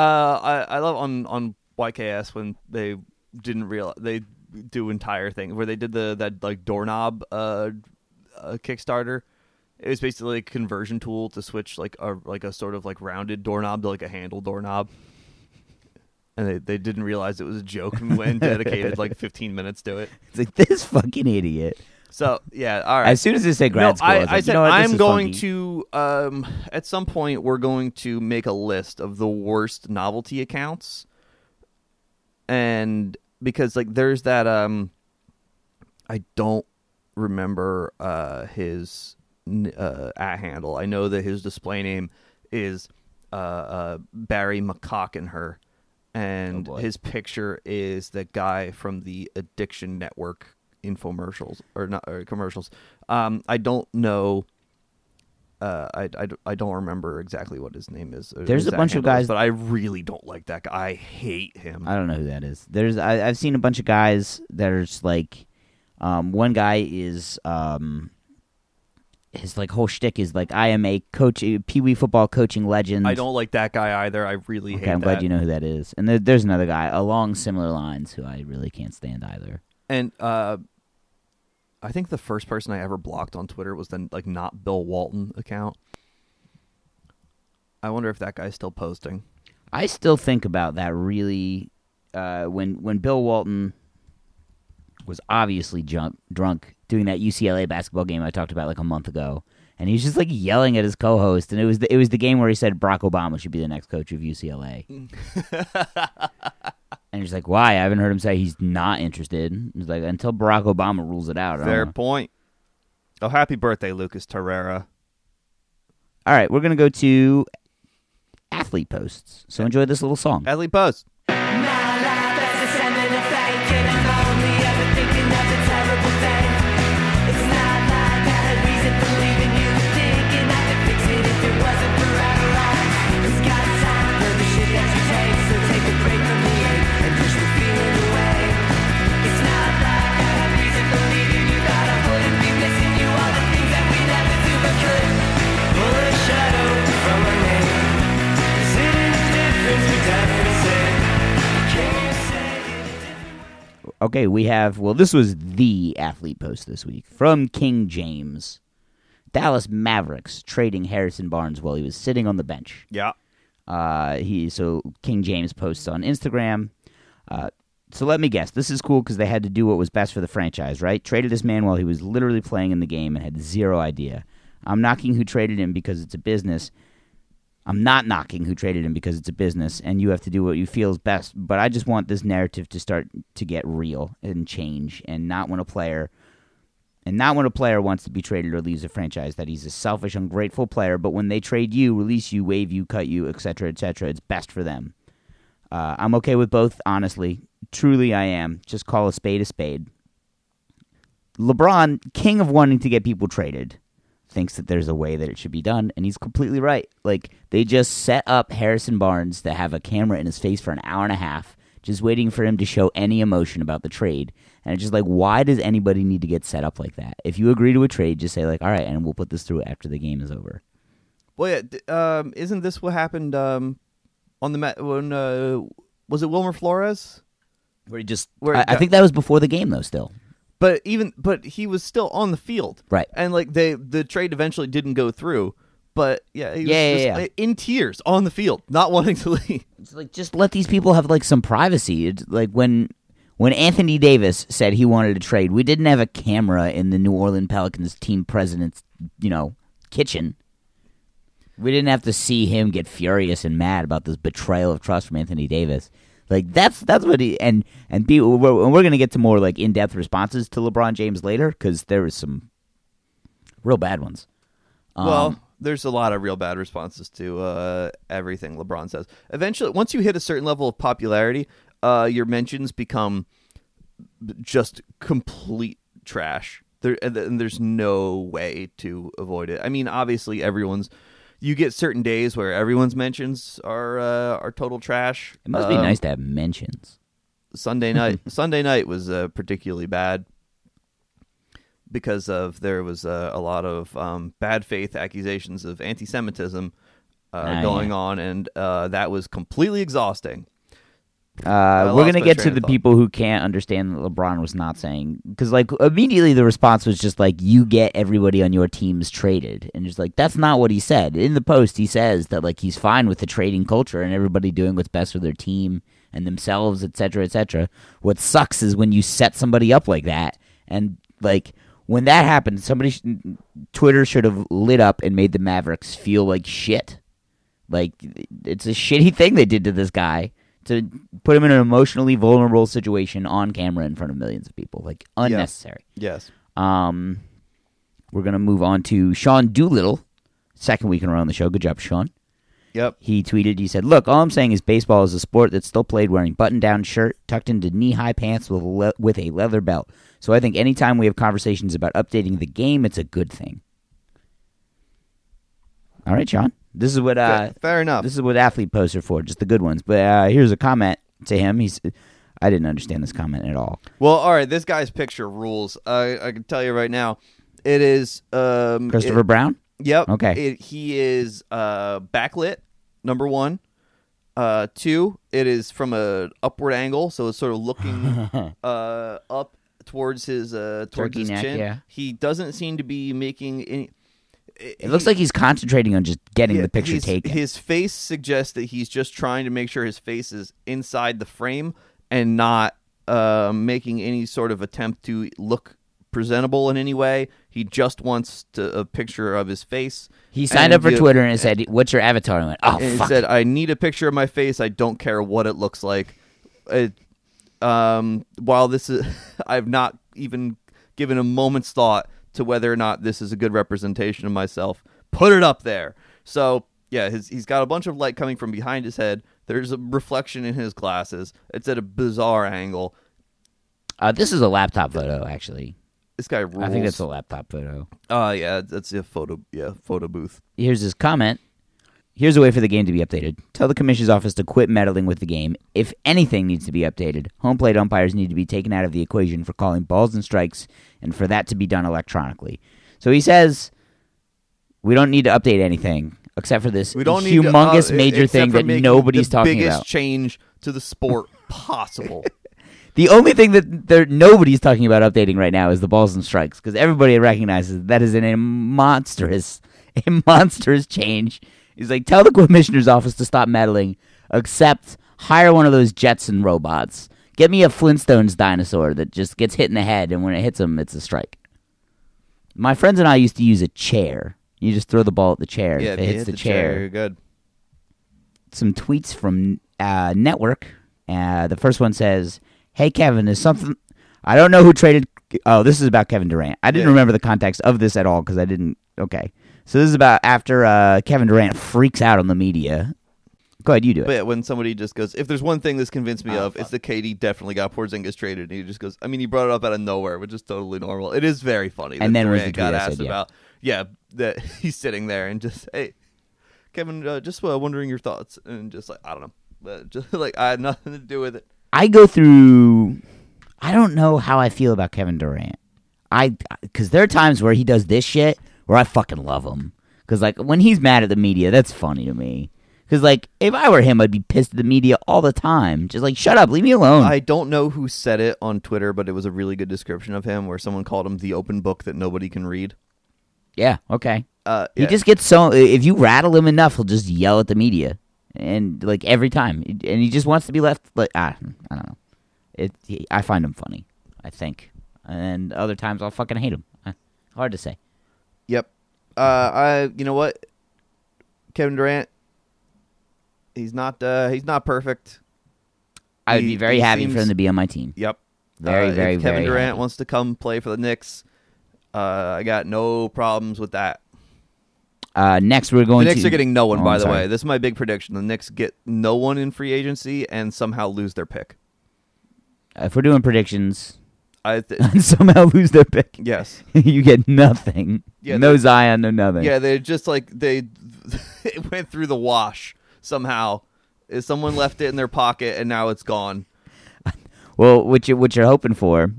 I I love on on YKS when they didn't realize they do entire thing where they did the that like doorknob uh, uh Kickstarter. It was basically a conversion tool to switch like a like a sort of like rounded doorknob to like a handle doorknob. And they, they didn't realize it was a joke and went and dedicated like 15 minutes to it. It's like this fucking idiot. So yeah, all right. As soon as it said grad no, school, I, I, I like, said you know what, I'm going funky. to um at some point we're going to make a list of the worst novelty accounts, and because like there's that um, I don't remember uh his uh at handle. I know that his display name is uh, uh Barry McCockenher, and Oh, his picture is the guy from the Addiction Network infomercials or not or commercials. Um, I don't know. Uh, I, I, I don't remember exactly what his name is. There's a bunch of handle is, guys- but I really don't like that guy. I hate him. I don't know who that is. There's I, I've seen a bunch of guys that are just like, um, one guy is um, his like whole shtick is like I am a coach, Pee Wee football coaching legend. I don't like that guy either. I really Okay, hate I'm that. glad you know who that is. And there, there's another guy along similar lines who I really can't stand either. And uh, I think the first person I ever blocked on Twitter was the like not Bill Walton account. I wonder if that guy's still posting. I still think about that really uh, when when Bill Walton was obviously drunk, drunk doing that UCLA basketball game I talked about like a month ago, and he was just like yelling at his co-host, and it was the, it was the game where he said Barack Obama should be the next coach of UCLA, and he's like, "Why? I haven't heard him say he's not interested." He's like, "Until Barack Obama rules it out." Fair point. Oh, happy birthday, Lucas Torreira. All right, we're gonna go to athlete posts. So enjoy this little song. Athlete Post. Okay, we have well, this was the athlete post this week from King James. Dallas Mavericks trading Harrison Barnes while he was sitting on the bench. Yeah. Uh, he so King James posts on Instagram. Uh, so let me guess, this is cool because they had to do what was best for the franchise, right? Traded this man while he was literally playing in the game and had zero idea. I'm knocking who traded him because it's a business. I'm not knocking who traded him because it's a business and you have to do what you feel is best. But I just want this narrative to start to get real and change and not when a player and not when a player wants to be traded or leaves a franchise that he's a selfish, ungrateful player. But when they trade you, release you, waive you, cut you, etc., etc., it's best for them. Uh, I'm okay with both, honestly. Truly, I am. Just call a spade a spade. LeBron, king of wanting to get people traded, thinks that there's a way that it should be done, and he's completely right. Like they just set up Harrison Barnes to have a camera in his face for an hour and a half, just waiting for him to show any emotion about the trade. And it's just like, why does anybody need to get set up like that? If you agree to a trade, just say like, all right, and we'll put this through after the game is over. Well, yeah. d- Um, isn't this what happened um, on the Met when uh, was it Wilmer Flores? Where he just, Where I, think that was before the game though. Still, But even but he was still on the field, Right. And like they the trade eventually didn't go through. But yeah, he was Yeah, yeah, just yeah. Uh, in tears on the field, not wanting to leave. It's like just let these people have like some privacy. It's like when when Anthony Davis said he wanted to trade, we didn't have a camera in the New Orleans Pelicans team president's, you know, kitchen. We didn't have to see him get furious and mad about this betrayal of trust from Anthony Davis. Like that's that's what he and and people we're, and we're gonna get to more like in depth responses to LeBron James later because there was some real bad ones. Um, well, there's a lot of real bad responses to uh, everything LeBron says. Eventually, once you hit a certain level of popularity, uh, your mentions become just complete trash. There, and there's no way to avoid it. I mean, obviously, everyone's. You get certain days where everyone's mentions are uh, are total trash. it must be Um, nice to have mentions. Sunday night. Sunday night was uh, particularly bad. because of there was uh, a lot of um, bad faith accusations of anti-Semitism uh, Ah, going yeah. on, and uh, that was completely exhausting. Uh, we're gonna get to the people who can't understand that LeBron was not saying because like immediately the response was just like you get everybody on your teams traded and just like that's not what he said. In the post he says that like he's fine with the trading culture and everybody doing what's best for their team and themselves etc etc what sucks is when you set somebody up like that and like when that happened somebody sh- Twitter should have lit up and made the Mavericks feel like shit. Like it's a shitty thing they did to this guy to put him in an emotionally vulnerable situation on camera in front of millions of people. Like unnecessary. Yes. Um we're gonna move on to Sean Doolittle, second week in a row on the show. Good job, Sean. Yep. He tweeted, he said, Look, all I'm saying is baseball is a sport that's still played wearing button down shirt, tucked into knee high pants with le- with a leather belt. So I think anytime we have conversations about updating the game, it's a good thing. All right, Sean. This is what uh, Fair- Fair enough. this is what athlete posts are for, just the good ones. But uh, here's a comment to him. He's, I didn't understand this comment at all. Well, all right. This guy's picture rules. I I can tell you right now. It is um, Christopher it- Brown. Yep. Okay. It, he is uh, backlit. Number one. Uh, two. It is from a upward angle, so it's sort of looking uh, up towards his uh, towards Turkey his neck, chin. yeah. He doesn't seem to be making any. It looks like he's concentrating on just getting Yeah, the picture taken. His face suggests that he's just trying to make sure his face is inside the frame and not uh, making any sort of attempt to look presentable in any way. He just wants to, a picture of his face. He signed up for Twitter and it said, "What's your avatar?" And went, "Oh and fuck." it said, "I need a picture of my face. I don't care what it looks like." It, um, while this is, I've not even given a moment's thought to whether or not this is a good representation of myself. Put it up there. So yeah, his, he's got a bunch of light coming from behind his head. There's a reflection in his glasses. It's at a bizarre angle. uh, this is a laptop photo, actually. This guy rules. I think that's a laptop photo. Uh yeah, that's a photo. Yeah, photo booth. Here's his comment. Here's a way for the game to be updated. Tell the commission's office to quit meddling with the game. If anything needs to be updated, home plate umpires need to be taken out of the equation for calling balls and strikes, and for that to be done electronically. So he says we don't need to update anything except for this We don't need to, humongous uh, major thing that nobody's the talking biggest about. change to the sport possible. The only thing that there nobody's talking about updating right now is the balls and strikes because everybody recognizes that is an, a monstrous, a monstrous change. He's like, tell the commissioner's office to stop meddling, except hire one of those Jetson robots. Get me a Flintstones dinosaur that just gets hit in the head, and when it hits him, it's a strike. My friends and I used to use a chair. You just throw the ball at the chair. yeah, if it hits hit the, chair, You're good. some tweets from uh, Network. Uh, the first one says, "Hey Kevin, is something I don't know who traded. Oh, this is about Kevin Durant. I didn't Yeah. remember the context of this at all because I didn't. Okay, so this is about after uh, Kevin Durant freaks out on the media. Go ahead, you do it. But yeah, when somebody just goes, if there's one thing this convinced me Oh, of, it's that KD definitely got Porzingis traded. And he just goes, I mean, he brought it up out of nowhere, which is totally normal. It is very funny. And that then was Durant the got asked said, yeah. about, yeah, that he's sitting there and just, hey, Kevin, uh, just uh, wondering your thoughts, and just like I don't know, but just like I had nothing to do with it. I go through. I don't know how I feel about Kevin Durant. I because there are times where he does this shit where I fucking love him. Because like when he's mad at the media, that's funny to me. Because like if I were him, I'd be pissed at the media all the time. Just like shut up, leave me alone. I don't know who said it on Twitter, but it was a really good description of him, where someone called him the open book that nobody can read. yeah, okay. Uh, He yeah. just gets so if you rattle him enough, he'll just yell at the media, and like every time, and he just wants to be left. Like ah, I don't know. It. He, I find him funny. I think, and other times I'll fucking hate him. Hard to say. Uh, I. You know what? Kevin Durant. He's not. Uh, he's not perfect. I would He- be very he happy for seems- him to be on my team. Yep. Very, Uh, very, Kevin very Durant happy. wants to come play for the Knicks, uh, I got no problems with that. Uh, next, we're going the Knicks to are getting no one, Oh, by I'm the sorry. way. This is my big prediction. The Knicks get no one in free agency and somehow lose their pick. If we're doing predictions I th- and somehow lose their pick, yes. you get nothing. Yeah, no they- Zion, no nothing. Yeah, they just like they it went through the wash somehow. Someone left it in their pocket and now it's gone? Well, what you what you're hoping for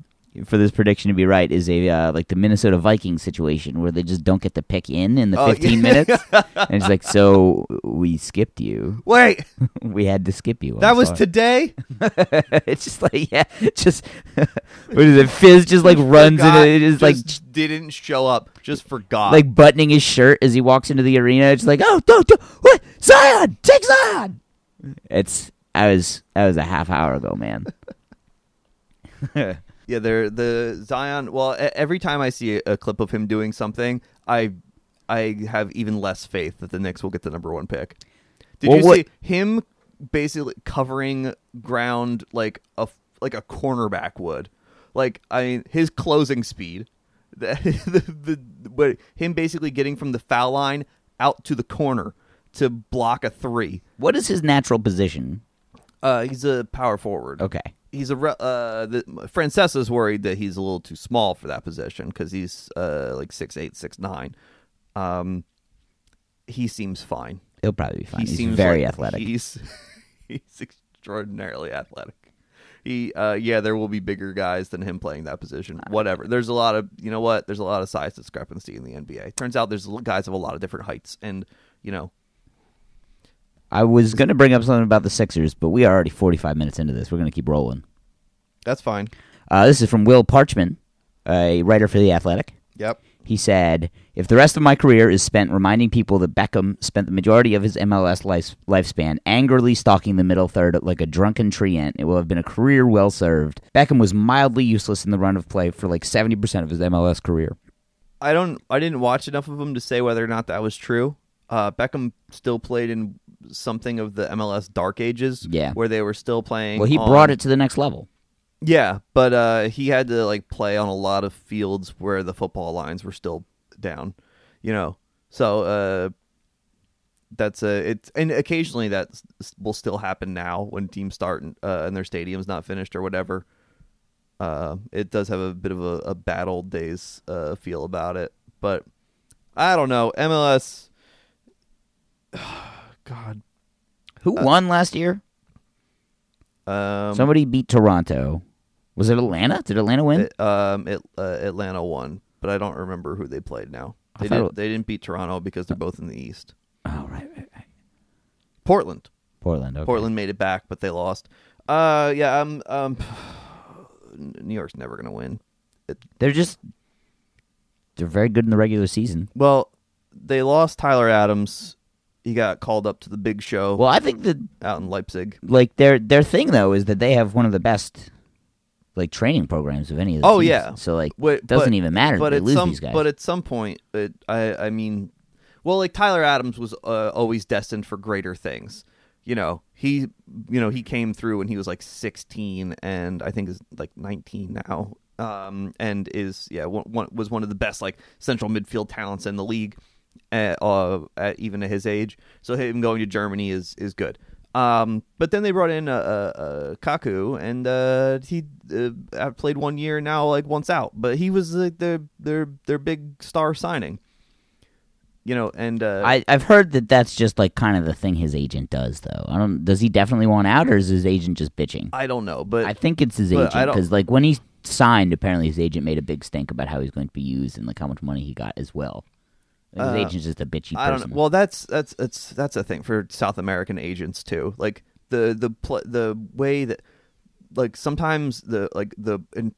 for this prediction to be right is a uh, like the Minnesota Vikings situation where they just don't get the pick in in the Oh, 15 yeah. minutes, and it's like, so we skipped you. Wait, we had to skip you. I'm that was sorry." today. it's just like yeah, just what is it? Fizz just like runs in Forgot, it, just like didn't show up. Just forgot. like buttoning his shirt as he walks into the arena. It's like, oh, don't, don't what? Zion, take Zion. It's I was that was a half hour ago, man. Yeah, they're the Zion. Well, every time I see a, clip of him doing something, I I have even less faith that the Knicks will get the number one pick. Did Well, you what- see him basically covering ground like a like a cornerback would? Like I mean, his closing speed, the, the, the what him basically getting from the foul line out to the corner to block a three. What is his natural position? Uh, he's a power forward. Okay, he's a uh the Francesa's worried that he's a little too small for that position because he's uh like six eight six nine. Um, he seems fine. he'll probably be fine. He He's seems very like athletic. He's he's extraordinarily athletic. He uh yeah, there will be bigger guys than him playing that position. Whatever. There's a lot of you know what? There's a lot of size discrepancy in the NBA. Turns out there's guys of a lot of different heights, and you know I was going to bring up something about the Sixers, but we are already 45 minutes into this. We're going to keep rolling. that's fine. Uh, this is from Will Parchman, a writer for The Athletic. Yep. He said, If the rest of my career is spent reminding people that Beckham spent the majority of his MLS life, lifespan angrily stalking the middle third like a drunken treant, it will have been a career well served. Beckham was mildly useless in the run of play for like 70% of his MLS career. I don't. I didn't watch enough of him to say whether or not that was true. Uh, Beckham still played in something of the MLS Dark Ages, Yeah. where they were still playing. Well, he on- brought it to the next level. Yeah, but uh, he had to like play on a lot of fields where the football lines were still down. You know, so uh, that's a it. And occasionally that will still happen now when teams start uh, and their stadium's not finished or whatever. Uh, it does have a bit of a, a bad old days uh, feel about it, but I don't know. MLS, God, Who won last year? um, Somebody beat Toronto. Was it Atlanta? Did Atlanta win? It, um, it, uh, Atlanta won, but I don't remember who they played now. They didn't. They didn't beat Toronto because they're both in the East. oh, right, right, right. Portland. Portland. Okay. Portland made it back, but they lost. Uh, yeah. Um, um, New York's never gonna win. They're just they're very good in the regular season. Well, they lost Tyler Adams. He got called up to the big show Well, I think that out in Leipzig. like their their thing though is that they have one of the best like training programs of any of the Oh, teams. yeah. So like Wait, it doesn't but- even matter But if they at lose some, these guys. but at some point, it, I, I mean, well, like Tyler Adams was uh, always destined for greater things. You know, he, you know, he came through when he was like 16, and I think is like 19 now, um, and is yeah, one, one, was one of the best like central midfield talents in the league, at, uh, at even at his age. So him going to Germany is is good. Um, but then they brought in uh, uh, uh, Kaku, and uh, he uh, played one year now, like once out. But he was like their their their big star signing, you know. And uh, I I've heard that that's just like kind of the thing his agent does though. I don't does he definitely want out or is his agent just bitching? I don't know, but I think it's his agent because like when he signed, apparently his agent made a big stink about how he's going to be used and like how much money he got as well. His Uh, agent's just a bitchy person. I don't know. Well, that's that's that's that's a thing for South American agents too. Like the the pl- the way that like sometimes the like the and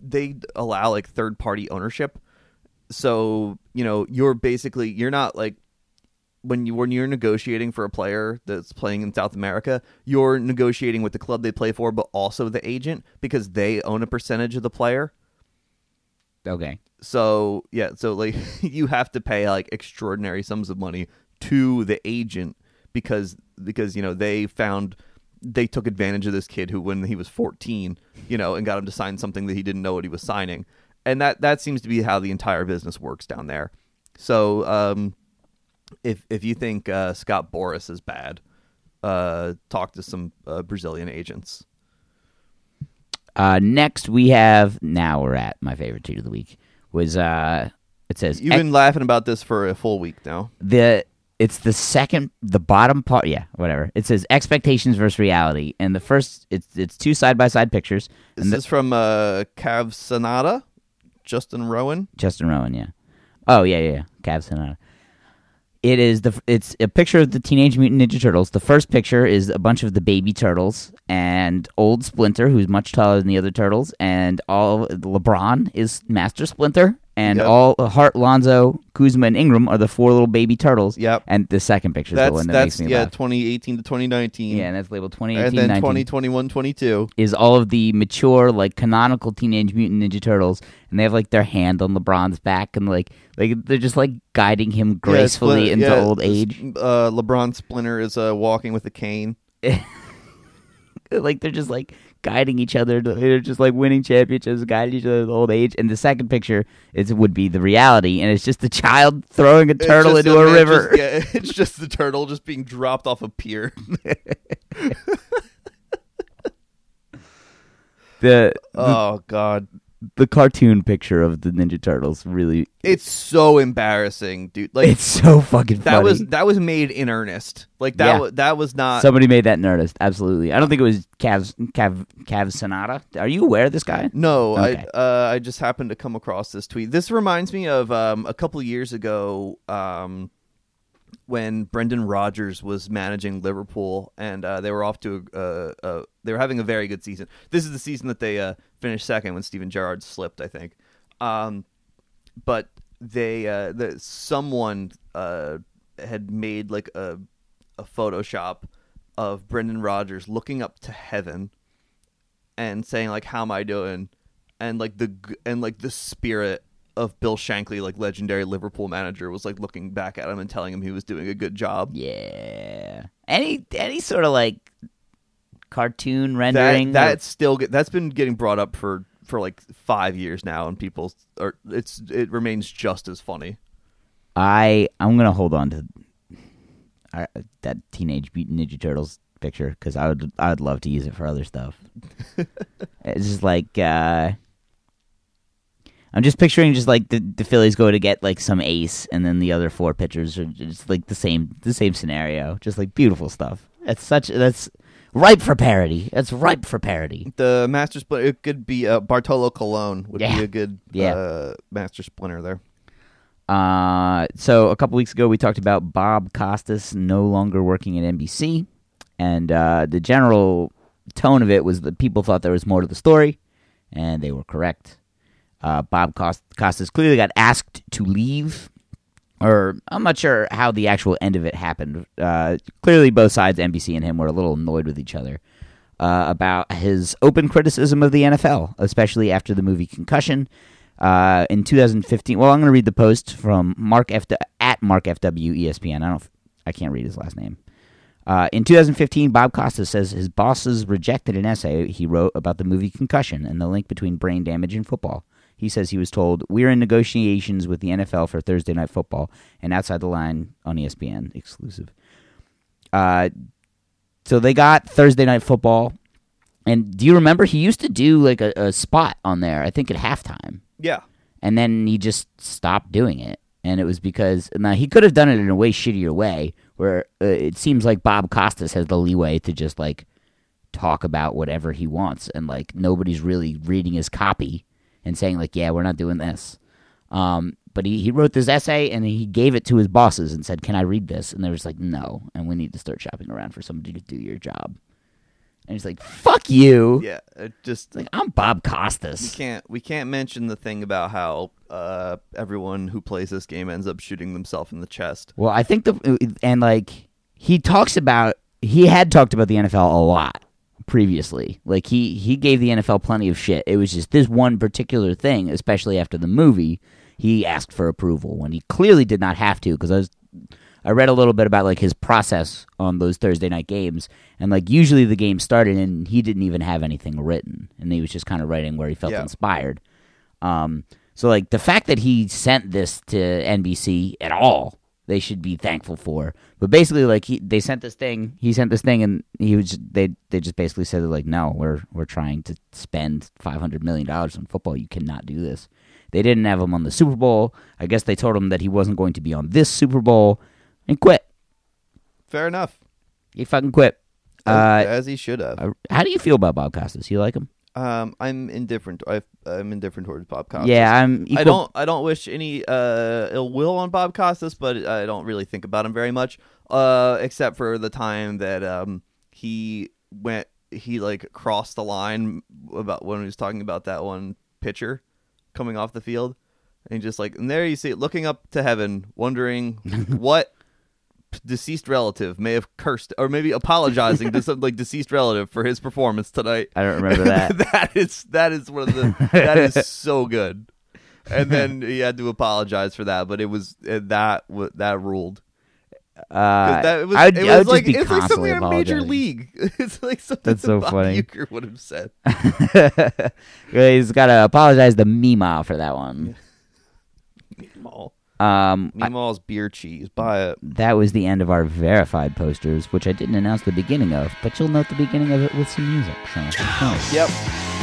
they allow like third party ownership. So you know you're basically you're not like when you when you're negotiating for a player that's playing in South America, you're negotiating with the club they play for, but also the agent because they own a percentage of the player. Okay. So yeah, so like you have to pay like extraordinary sums of money to the agent because because you know they found they took advantage of this kid who when he was 14, you know, and got him to sign something that he didn't know what he was signing. And that that seems to be how the entire business works down there. So um if if you think uh, Scott Boras is bad, uh talk to some uh, Brazilian agents. Uh, next we have now we're at my favorite tweet of the week was uh it says You've been laughing about this for a full week now. the it's the second, the bottom part. Yeah, whatever. It says expectations versus reality, and the first it's it's two side by side pictures. This And the, is from uh, Cav Sonata, Justin Rowan. Justin Rowan, yeah. Oh yeah, yeah, yeah. Cavs Sonata. It is the it's a picture of the Teenage Mutant Ninja Turtles. The first picture is a bunch of the baby turtles and old Splinter, who's much taller than the other turtles, and all LeBron is Master Splinter, and Yep. all Hart, Lonzo, Kuzma, and Ingram are the four little baby turtles. Yep. And the second picture is the one that that's makes me yeah, laugh. 2018 to 2019. Yeah, and that's labeled 2018, and then 19 2021, 22. is all of the mature, like canonical Teenage Mutant Ninja Turtles, and they have like their hand on LeBron's back, and like like they're just like guiding him gracefully Yeah, into yeah, old age. Uh, LeBron Splinter is uh, walking with a cane. like they're just like guiding each other. To, they're just like winning championships, guiding each other to old age. And the second picture is would be the reality, and it's just a child throwing a turtle into a man river. just- yeah, it's just the turtle just being dropped off a pier. The, the oh God, the cartoon picture of the Ninja Turtles really it's so embarrassing, dude. Like it's so fucking that funny. was that was made in earnest. Like that Yeah. wa- that was not. Somebody made that in earnest. Absolutely. I don't think it was Cavs Cav Cav Sonata. Are you aware of this guy? No, Okay. I uh, I just happened to come across this tweet. This reminds me of um, a couple years ago um, when Brendan Rodgers was managing Liverpool, and uh, they were off to a, they were having a very good season. This is the season that they uh, finished second when Steven Gerrard slipped, I think. Um, but they uh, the, someone uh, had made like a a Photoshop of Brendan Rodgers looking up to heaven and saying like how am i doing and like the and like the spirit of bill shankly like legendary liverpool manager was like looking back at him and telling him he was doing a good job Yeah. Any any sort of like cartoon that rendering. that's still get, that's been getting brought up for for like five years now and people are it's it remains just as funny I I'm gonna hold on to I, that Teenage Ninja Turtles picture because I would I would love to use it for other stuff. it's just like uh, I'm just picturing just like the the Phillies go to get like some ace, and then the other four pitchers are just like the same the same scenario, just like beautiful stuff. That's such that's ripe for parody. That's ripe for parody. the master splinter it could be uh, bartolo colon would Yeah. be a good Yeah. uh, master splinter there Uh, so a couple weeks ago, we talked about Bob Costas no longer working at NBC, and uh, the general tone of it was that people thought there was more to the story, and they were correct. Uh, Bob Cost- Costas clearly got asked to leave, or I'm not sure how the actual end of it happened. Uh, clearly, both sides, NBC and him, were a little annoyed with each other uh, about his open criticism of the NFL, especially after the movie Concussion. Uh, in 2015, well, I'm going to read the post from Mark F at Mark FW ESPN. I don't, I can't read his last name. Uh, in 2015, Bob Costas says his bosses rejected an essay he wrote about the movie Concussion and the link between brain damage and football. He says he was told, We're in negotiations with the NFL for Thursday Night Football and Outside the Line on ESPN exclusive. Uh, so they got Thursday Night Football. And do you remember he used to do like a, a spot on there, I think at halftime yeah and then he just stopped doing it. And it was because now he could have done it in a way shittier way, where uh, it seems like Bob Costas has the leeway to just like talk about whatever he wants, and like nobody's really reading his copy and saying like, "Yeah, we're not doing this." Um, but he, he wrote this essay and he gave it to his bosses and said, "Can I read this?" And they was like, "No," and we need to start shopping around for somebody to do your job. And he's like, "Fuck you!" yeah it just Like I'm Bob we Costas. can't we can't mention the thing about how uh, everyone who plays this game ends up shooting themselves in the chest. Well, I think the and like he talks about he had talked about the NFL a lot previously. Like he he gave the NFL plenty of shit. It was just this one particular thing, especially after the movie, he asked for approval when he clearly did not have to because I was I read a little bit about like his process on those Thursday night games and like usually the game started and he didn't even have anything written and he was just kind of writing where he felt Yeah. inspired. Um so like the fact that he sent this to NBC at all, they should be thankful for. But basically, like he, they sent this thing, he sent this thing, and he was they they just basically said like, no, we're we're trying to spend five hundred million dollars on football. You cannot do this. They didn't have him on the Super Bowl. I guess they told him that he wasn't going to be on this Super Bowl, and quit. Fair enough. He fucking quit. As, Uh, as he should have. uh, how do you feel about Bob Costas? You like him? Um, I'm indifferent. i I'm indifferent towards Bob Costas. Yeah, I'm. Equal, I don't. I don't wish any uh, ill will on Bob Costas, but I don't really think about him very much, uh, except for the time that um, he went. He like crossed the line about when he was talking about that one pitcher coming off the field, and just like, and there you see, it, looking up to heaven, wondering what deceased relative may have cursed or maybe apologizing to some like deceased relative for his performance tonight. I don't remember that. that is that is one of the that is so good. And then he had to apologize for that, but it was uh, that that ruled. Uh, that, was, I would, it I was would like just be it's like something in a major league. It's like something That's so Bob funny. Would have said. He's got to apologize to Mima for that one. Um, Meemaw's beer cheese. Buy it. that was the end of our verified posters, which I didn't announce the beginning of, but you'll note the beginning of it with some music. So, oh. Yep.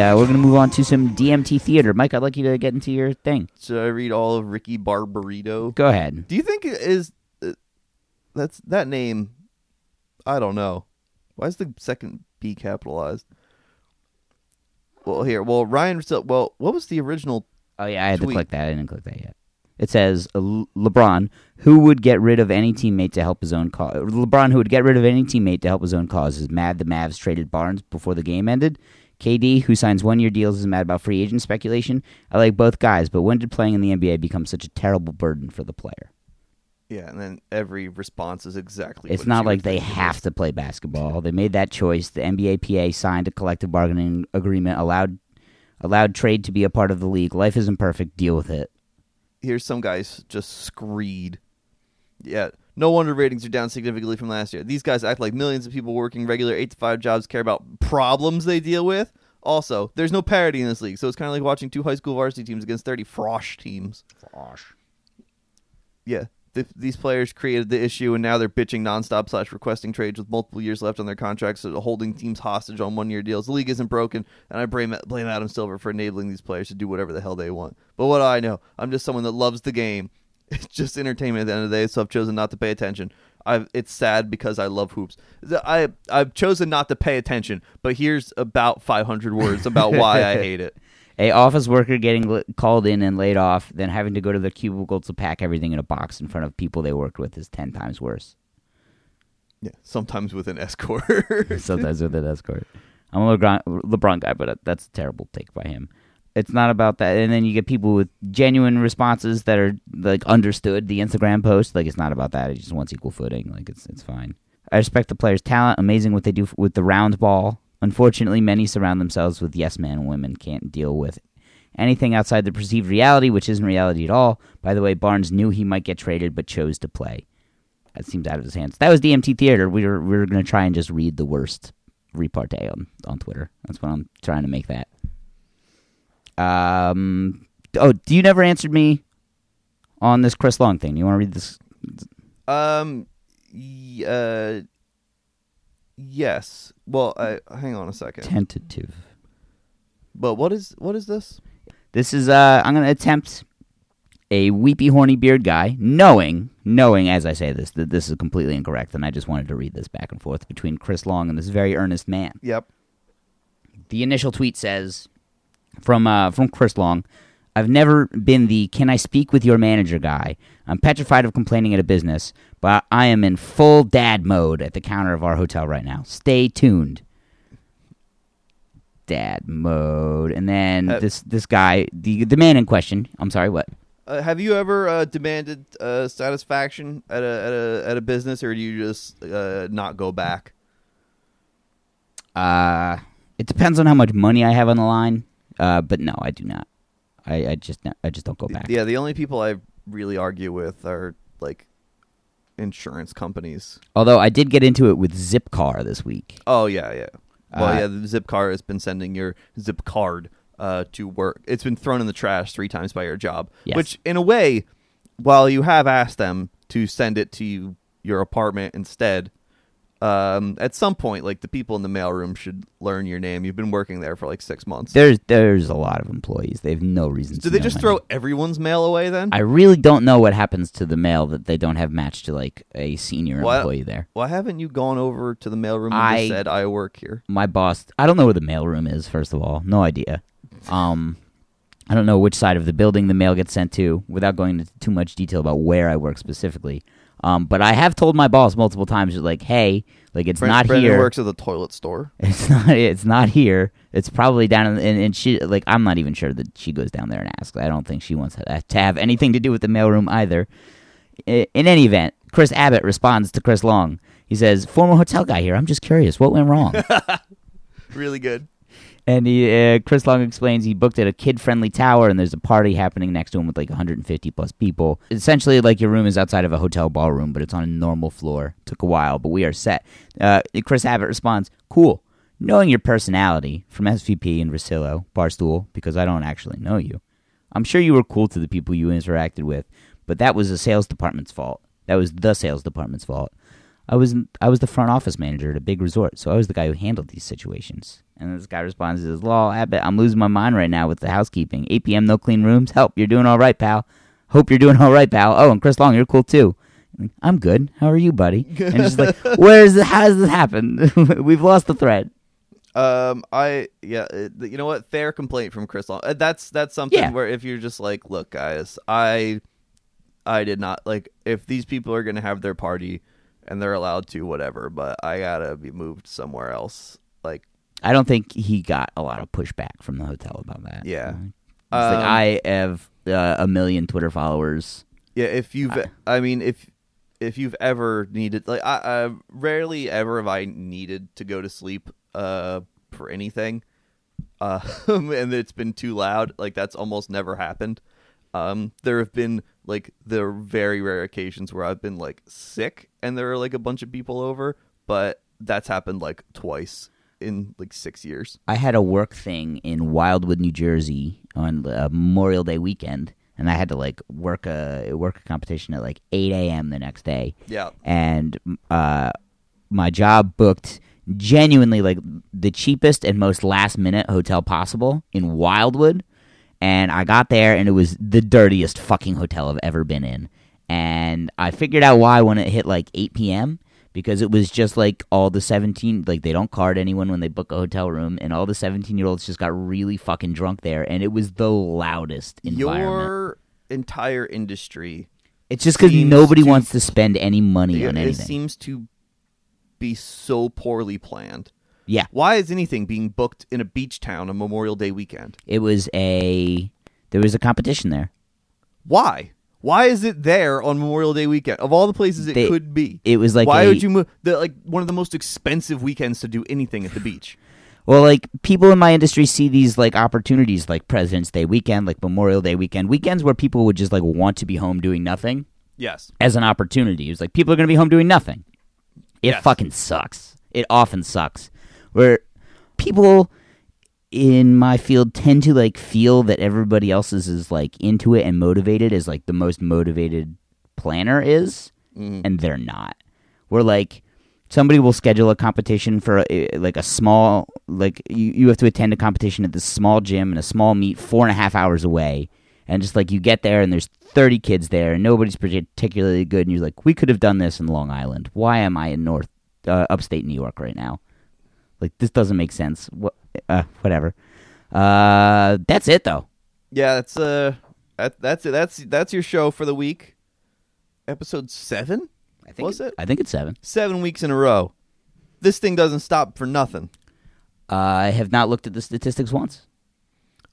Uh, we're going to move on to some DMT theater. Mike, I'd like you to get into your thing. Should I read all of Ricky Barbarito? Go ahead. Do you think it is uh, that's that name? I don't know. Why is the second B capitalized? Well, here. Well, Ryan. Well, what was the original? Oh, yeah, I had Tweet. to click that. I didn't click that yet. It says LeBron, who would get rid of any teammate to help his own cause. LeBron, who would get rid of any teammate to help his own cause, is mad the Mavs traded Barnes before the game ended. KD, who signs one year deals, is mad about free agent speculation. I like both guys, but when did playing in the NBA become such a terrible burden for the player? Yeah, and then every response is exactly. It's not like they have to play basketball. They made that choice. The NBA PA signed a collective bargaining agreement, allowed allowed trade to be a part of the league. Life isn't perfect. Deal with it. Here's some guys just screed. Yeah, no wonder ratings are down significantly from last year. These guys act like millions of people working regular eight to five jobs care about problems they deal with. Also, there's no parity in this league, so it's kind of like watching two high school varsity teams against 30 frosh teams. Frosh. Yeah, th- these players created the issue, and now they're bitching nonstop slash requesting trades with multiple years left on their contracts, so holding teams hostage on one year deals. The league isn't broken, and I blame blame Adam Silver for enabling these players to do whatever the hell they want. But what do I know? I'm just someone that loves the game. It's just entertainment at the end of the day, so I've chosen not to pay attention. I've, it's sad because I love hoops. I I've chosen not to pay attention, but here's about 500 words about why I hate it. A office worker getting called in and laid off, then having to go to the cubicle to pack everything in a box in front of people they worked with is ten times worse. Yeah, sometimes with an escort. Sometimes with an escort. I'm a LeBron, LeBron guy, but uh, that's a terrible take by him. It's not about that. And then you get people with genuine responses that are like understood the Instagram post. Like it's not about that. It just wants equal footing. Like it's it's fine. I respect the players' talent. Amazing what they do with the round ball. Unfortunately, many surround themselves with yes man women can't deal with anything outside the perceived reality, which isn't reality at all. By the way, Barnes knew he might get traded, but chose to play. That seems out of his hands. That was DMT Theater. We were we were going to try and just read the worst repartee on on Twitter. That's what I'm trying to make that. Um. Oh, do you never answered me on this Chris Long thing? You want to read this? Um. Y- uh. Yes. Well, I hang on a second. Tentative. But what is what is this? This is uh. I'm going to attempt a weepy horny beard guy, knowing knowing as I say this that this is completely incorrect, and I just wanted to read this back and forth between Chris Long and this very earnest man. Yep. The initial tweet says from uh, from Chris Long, I've never been the can I speak with your manager guy. I'm petrified of complaining at a business, but I am in full dad mode at the counter of our hotel right now. Stay tuned. Dad mode. And then Uh, this this guy, the the man in question, I'm sorry, what? Uh, have you ever uh, demanded uh, satisfaction at a at a at a business, or do you just uh, not go back? Uh it depends on how much money I have on the line. Uh but no, I do not. I, I just I just don't go back. Yeah, the only people I really argue with are like insurance companies. Although I did get into it with Zipcar this week. Oh yeah, yeah. Well, Uh, yeah. The Zipcar has been sending your zip card uh, to work. It's been thrown in the trash three times by your job. Yes. Which, in a way, while you have asked them to send it to you, your apartment instead, um, at some point, like the people in the mailroom should learn your name. You've been working there for like six months. There's there's a lot of employees. They have no reason. Do to they know just my throw name. everyone's mail away then? I really don't know what happens to the mail that they don't have matched to like a senior Why- employee there. Why haven't you gone over to the mailroom and I- just said, "I work here"? my boss i don't know where the mailroom is first of all no idea um i don't know which side of the building the mail gets sent to without going into too much detail about where i work specifically um but i have told my boss multiple times like hey like it's Bren- not Brendan here. works at the toilet store. it's not it's not here. It's probably down in and, and she like i'm not even sure that she goes down there and asks. I don't think she wants to have anything to do with the mailroom either. In any event chris abbott responds to chris long. He says former hotel guy here. I'm just curious. What went wrong? Really good. And he, uh, Chris Long explains he booked at a kid-friendly tower, and there's a party happening next to him with like 150 plus people. Essentially, like your room is outside of a hotel ballroom, but it's on a normal floor. Took a while, but we are set. Uh, Chris Abbott responds, "Cool. Knowing your personality from SVP and Russillo, Barstool, because I don't actually know you. I'm sure you were cool to the people you interacted with, but that was the sales department's fault. That was the sales department's fault. I was I was the front office manager at a big resort, so I was the guy who handled these situations. And this guy responds, he says, Lol, Abbott, I'm losing my mind right now with the housekeeping. 8 p.m., no clean rooms. Help, you're doing all right, pal. Hope you're doing all right, pal. Oh, and Chris Long, you're cool too. I'm good. How are you, buddy? And just like, where's the, how does this happen? We've lost the thread. Um, I yeah, it, you know what? Fair complaint from Chris Long. Uh, That's that's something Yeah. where if you're just like, look, guys, I, I did not like if these people are gonna have their party, and they're allowed to whatever, but I gotta be moved somewhere else. Like, I don't think he got a lot of pushback from the hotel about that. Yeah. It's like, Um, I have uh, a million Twitter followers. yeah, if you've, I mean, if if you've ever needed, like, I, I rarely ever have I needed to go to sleep, uh, for anything, uh, and it's been too loud. Like that's almost never happened. Um, there have been like the very rare occasions where I've been like sick and there are like a bunch of people over, but that's happened like twice in like six years. I had a work thing in Wildwood, New Jersey on uh, Memorial Day weekend, and I had to like work a work a competition at like 8 a.m. the next day. Yeah. and uh, my job booked genuinely like the cheapest and most last minute hotel possible in Wildwood. And I got there, and it was the dirtiest fucking hotel I've ever been in. And I figured out why when it hit like 8 p.m. because it was just like all the 17, like they don't card anyone when they book a hotel room, and all the 17 year olds just got really fucking drunk there, and it was the loudest environment. Your entire industry it's just because nobody to- wants to spend any money on it anything. seems to be so poorly planned. yeah, Why is anything being booked in a beach town on Memorial Day weekend? it was a there was a competition there. Why? Why is it there on Memorial Day weekend? Of all the places it They- could be, It was like why a, would you move? The, like one of the most expensive weekends to do anything at the beach. Well, like people in my industry see these like opportunities, like President's Day weekend, like Memorial Day weekend, weekends where people would just like want to be home doing nothing Yes. as an opportunity. It was like people are going to be home doing nothing. It Yes. fucking sucks. It often sucks. Where people in my field tend to like feel that everybody else is, is like into it and motivated as like the most motivated planner is, and they're not. We're like somebody will schedule a competition for a, like a small like you, you have to attend a competition at this small gym in a small meet four and a half hours away. And just like you get there and there's 30 kids there and nobody's particularly good and you're like we could have done this in long island. Why am i in north uh, upstate new york right now? Like this doesn't make sense. What uh, whatever uh that's it though Yeah, that's uh, that, that's it. That's that's your show for the week. Episode seven. i think Was it? i think it's seven Seven weeks in a row. This thing doesn't stop for nothing. uh, i have not looked at the statistics once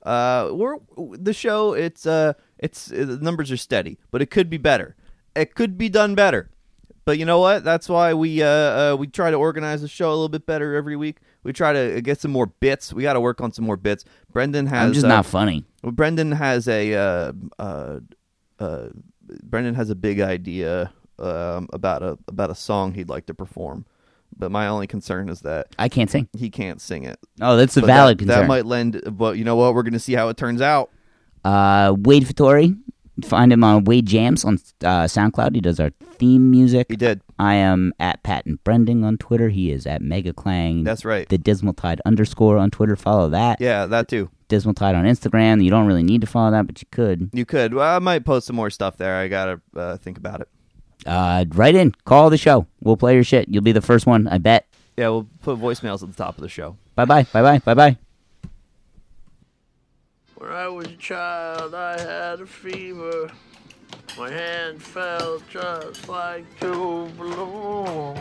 Uh, we're the show. It's uh, it's uh, the numbers are steady, but it could be better. It could be done better. But you know what? That's why we uh, uh we try to organize the show a little bit better every week. We try to get some more bits. We got to work on some more bits. Brendan has i'm just uh, not funny Well, Brendan has a uh, uh, uh, Brendan has a big idea um, about a about a song he'd like to perform. But my only concern is that I can't sing. he can't sing it. Oh, that's a But valid that, concern. That might lend, but you know what? We're going to see how it turns out. Uh, Wade Fattori. Find him on Wade Jams on uh, SoundCloud. He does our theme music. He did. I am at Patton Brending on Twitter. He is at Mega Clang. That's right. The Dismal Tide underscore on Twitter. Follow that. Yeah, that too. Dismal Tide on Instagram. You don't really need to follow that, but you could. You could. Well, I might post some more stuff there. I gotta uh, think about it. Uh, write in. Call the show. We'll play your shit. You'll be the first one, I bet. Yeah, we'll put voicemails at the top of the show. Bye bye. Bye bye. Bye bye. When I was a child, I had a fever. My hand felt just like two balloons.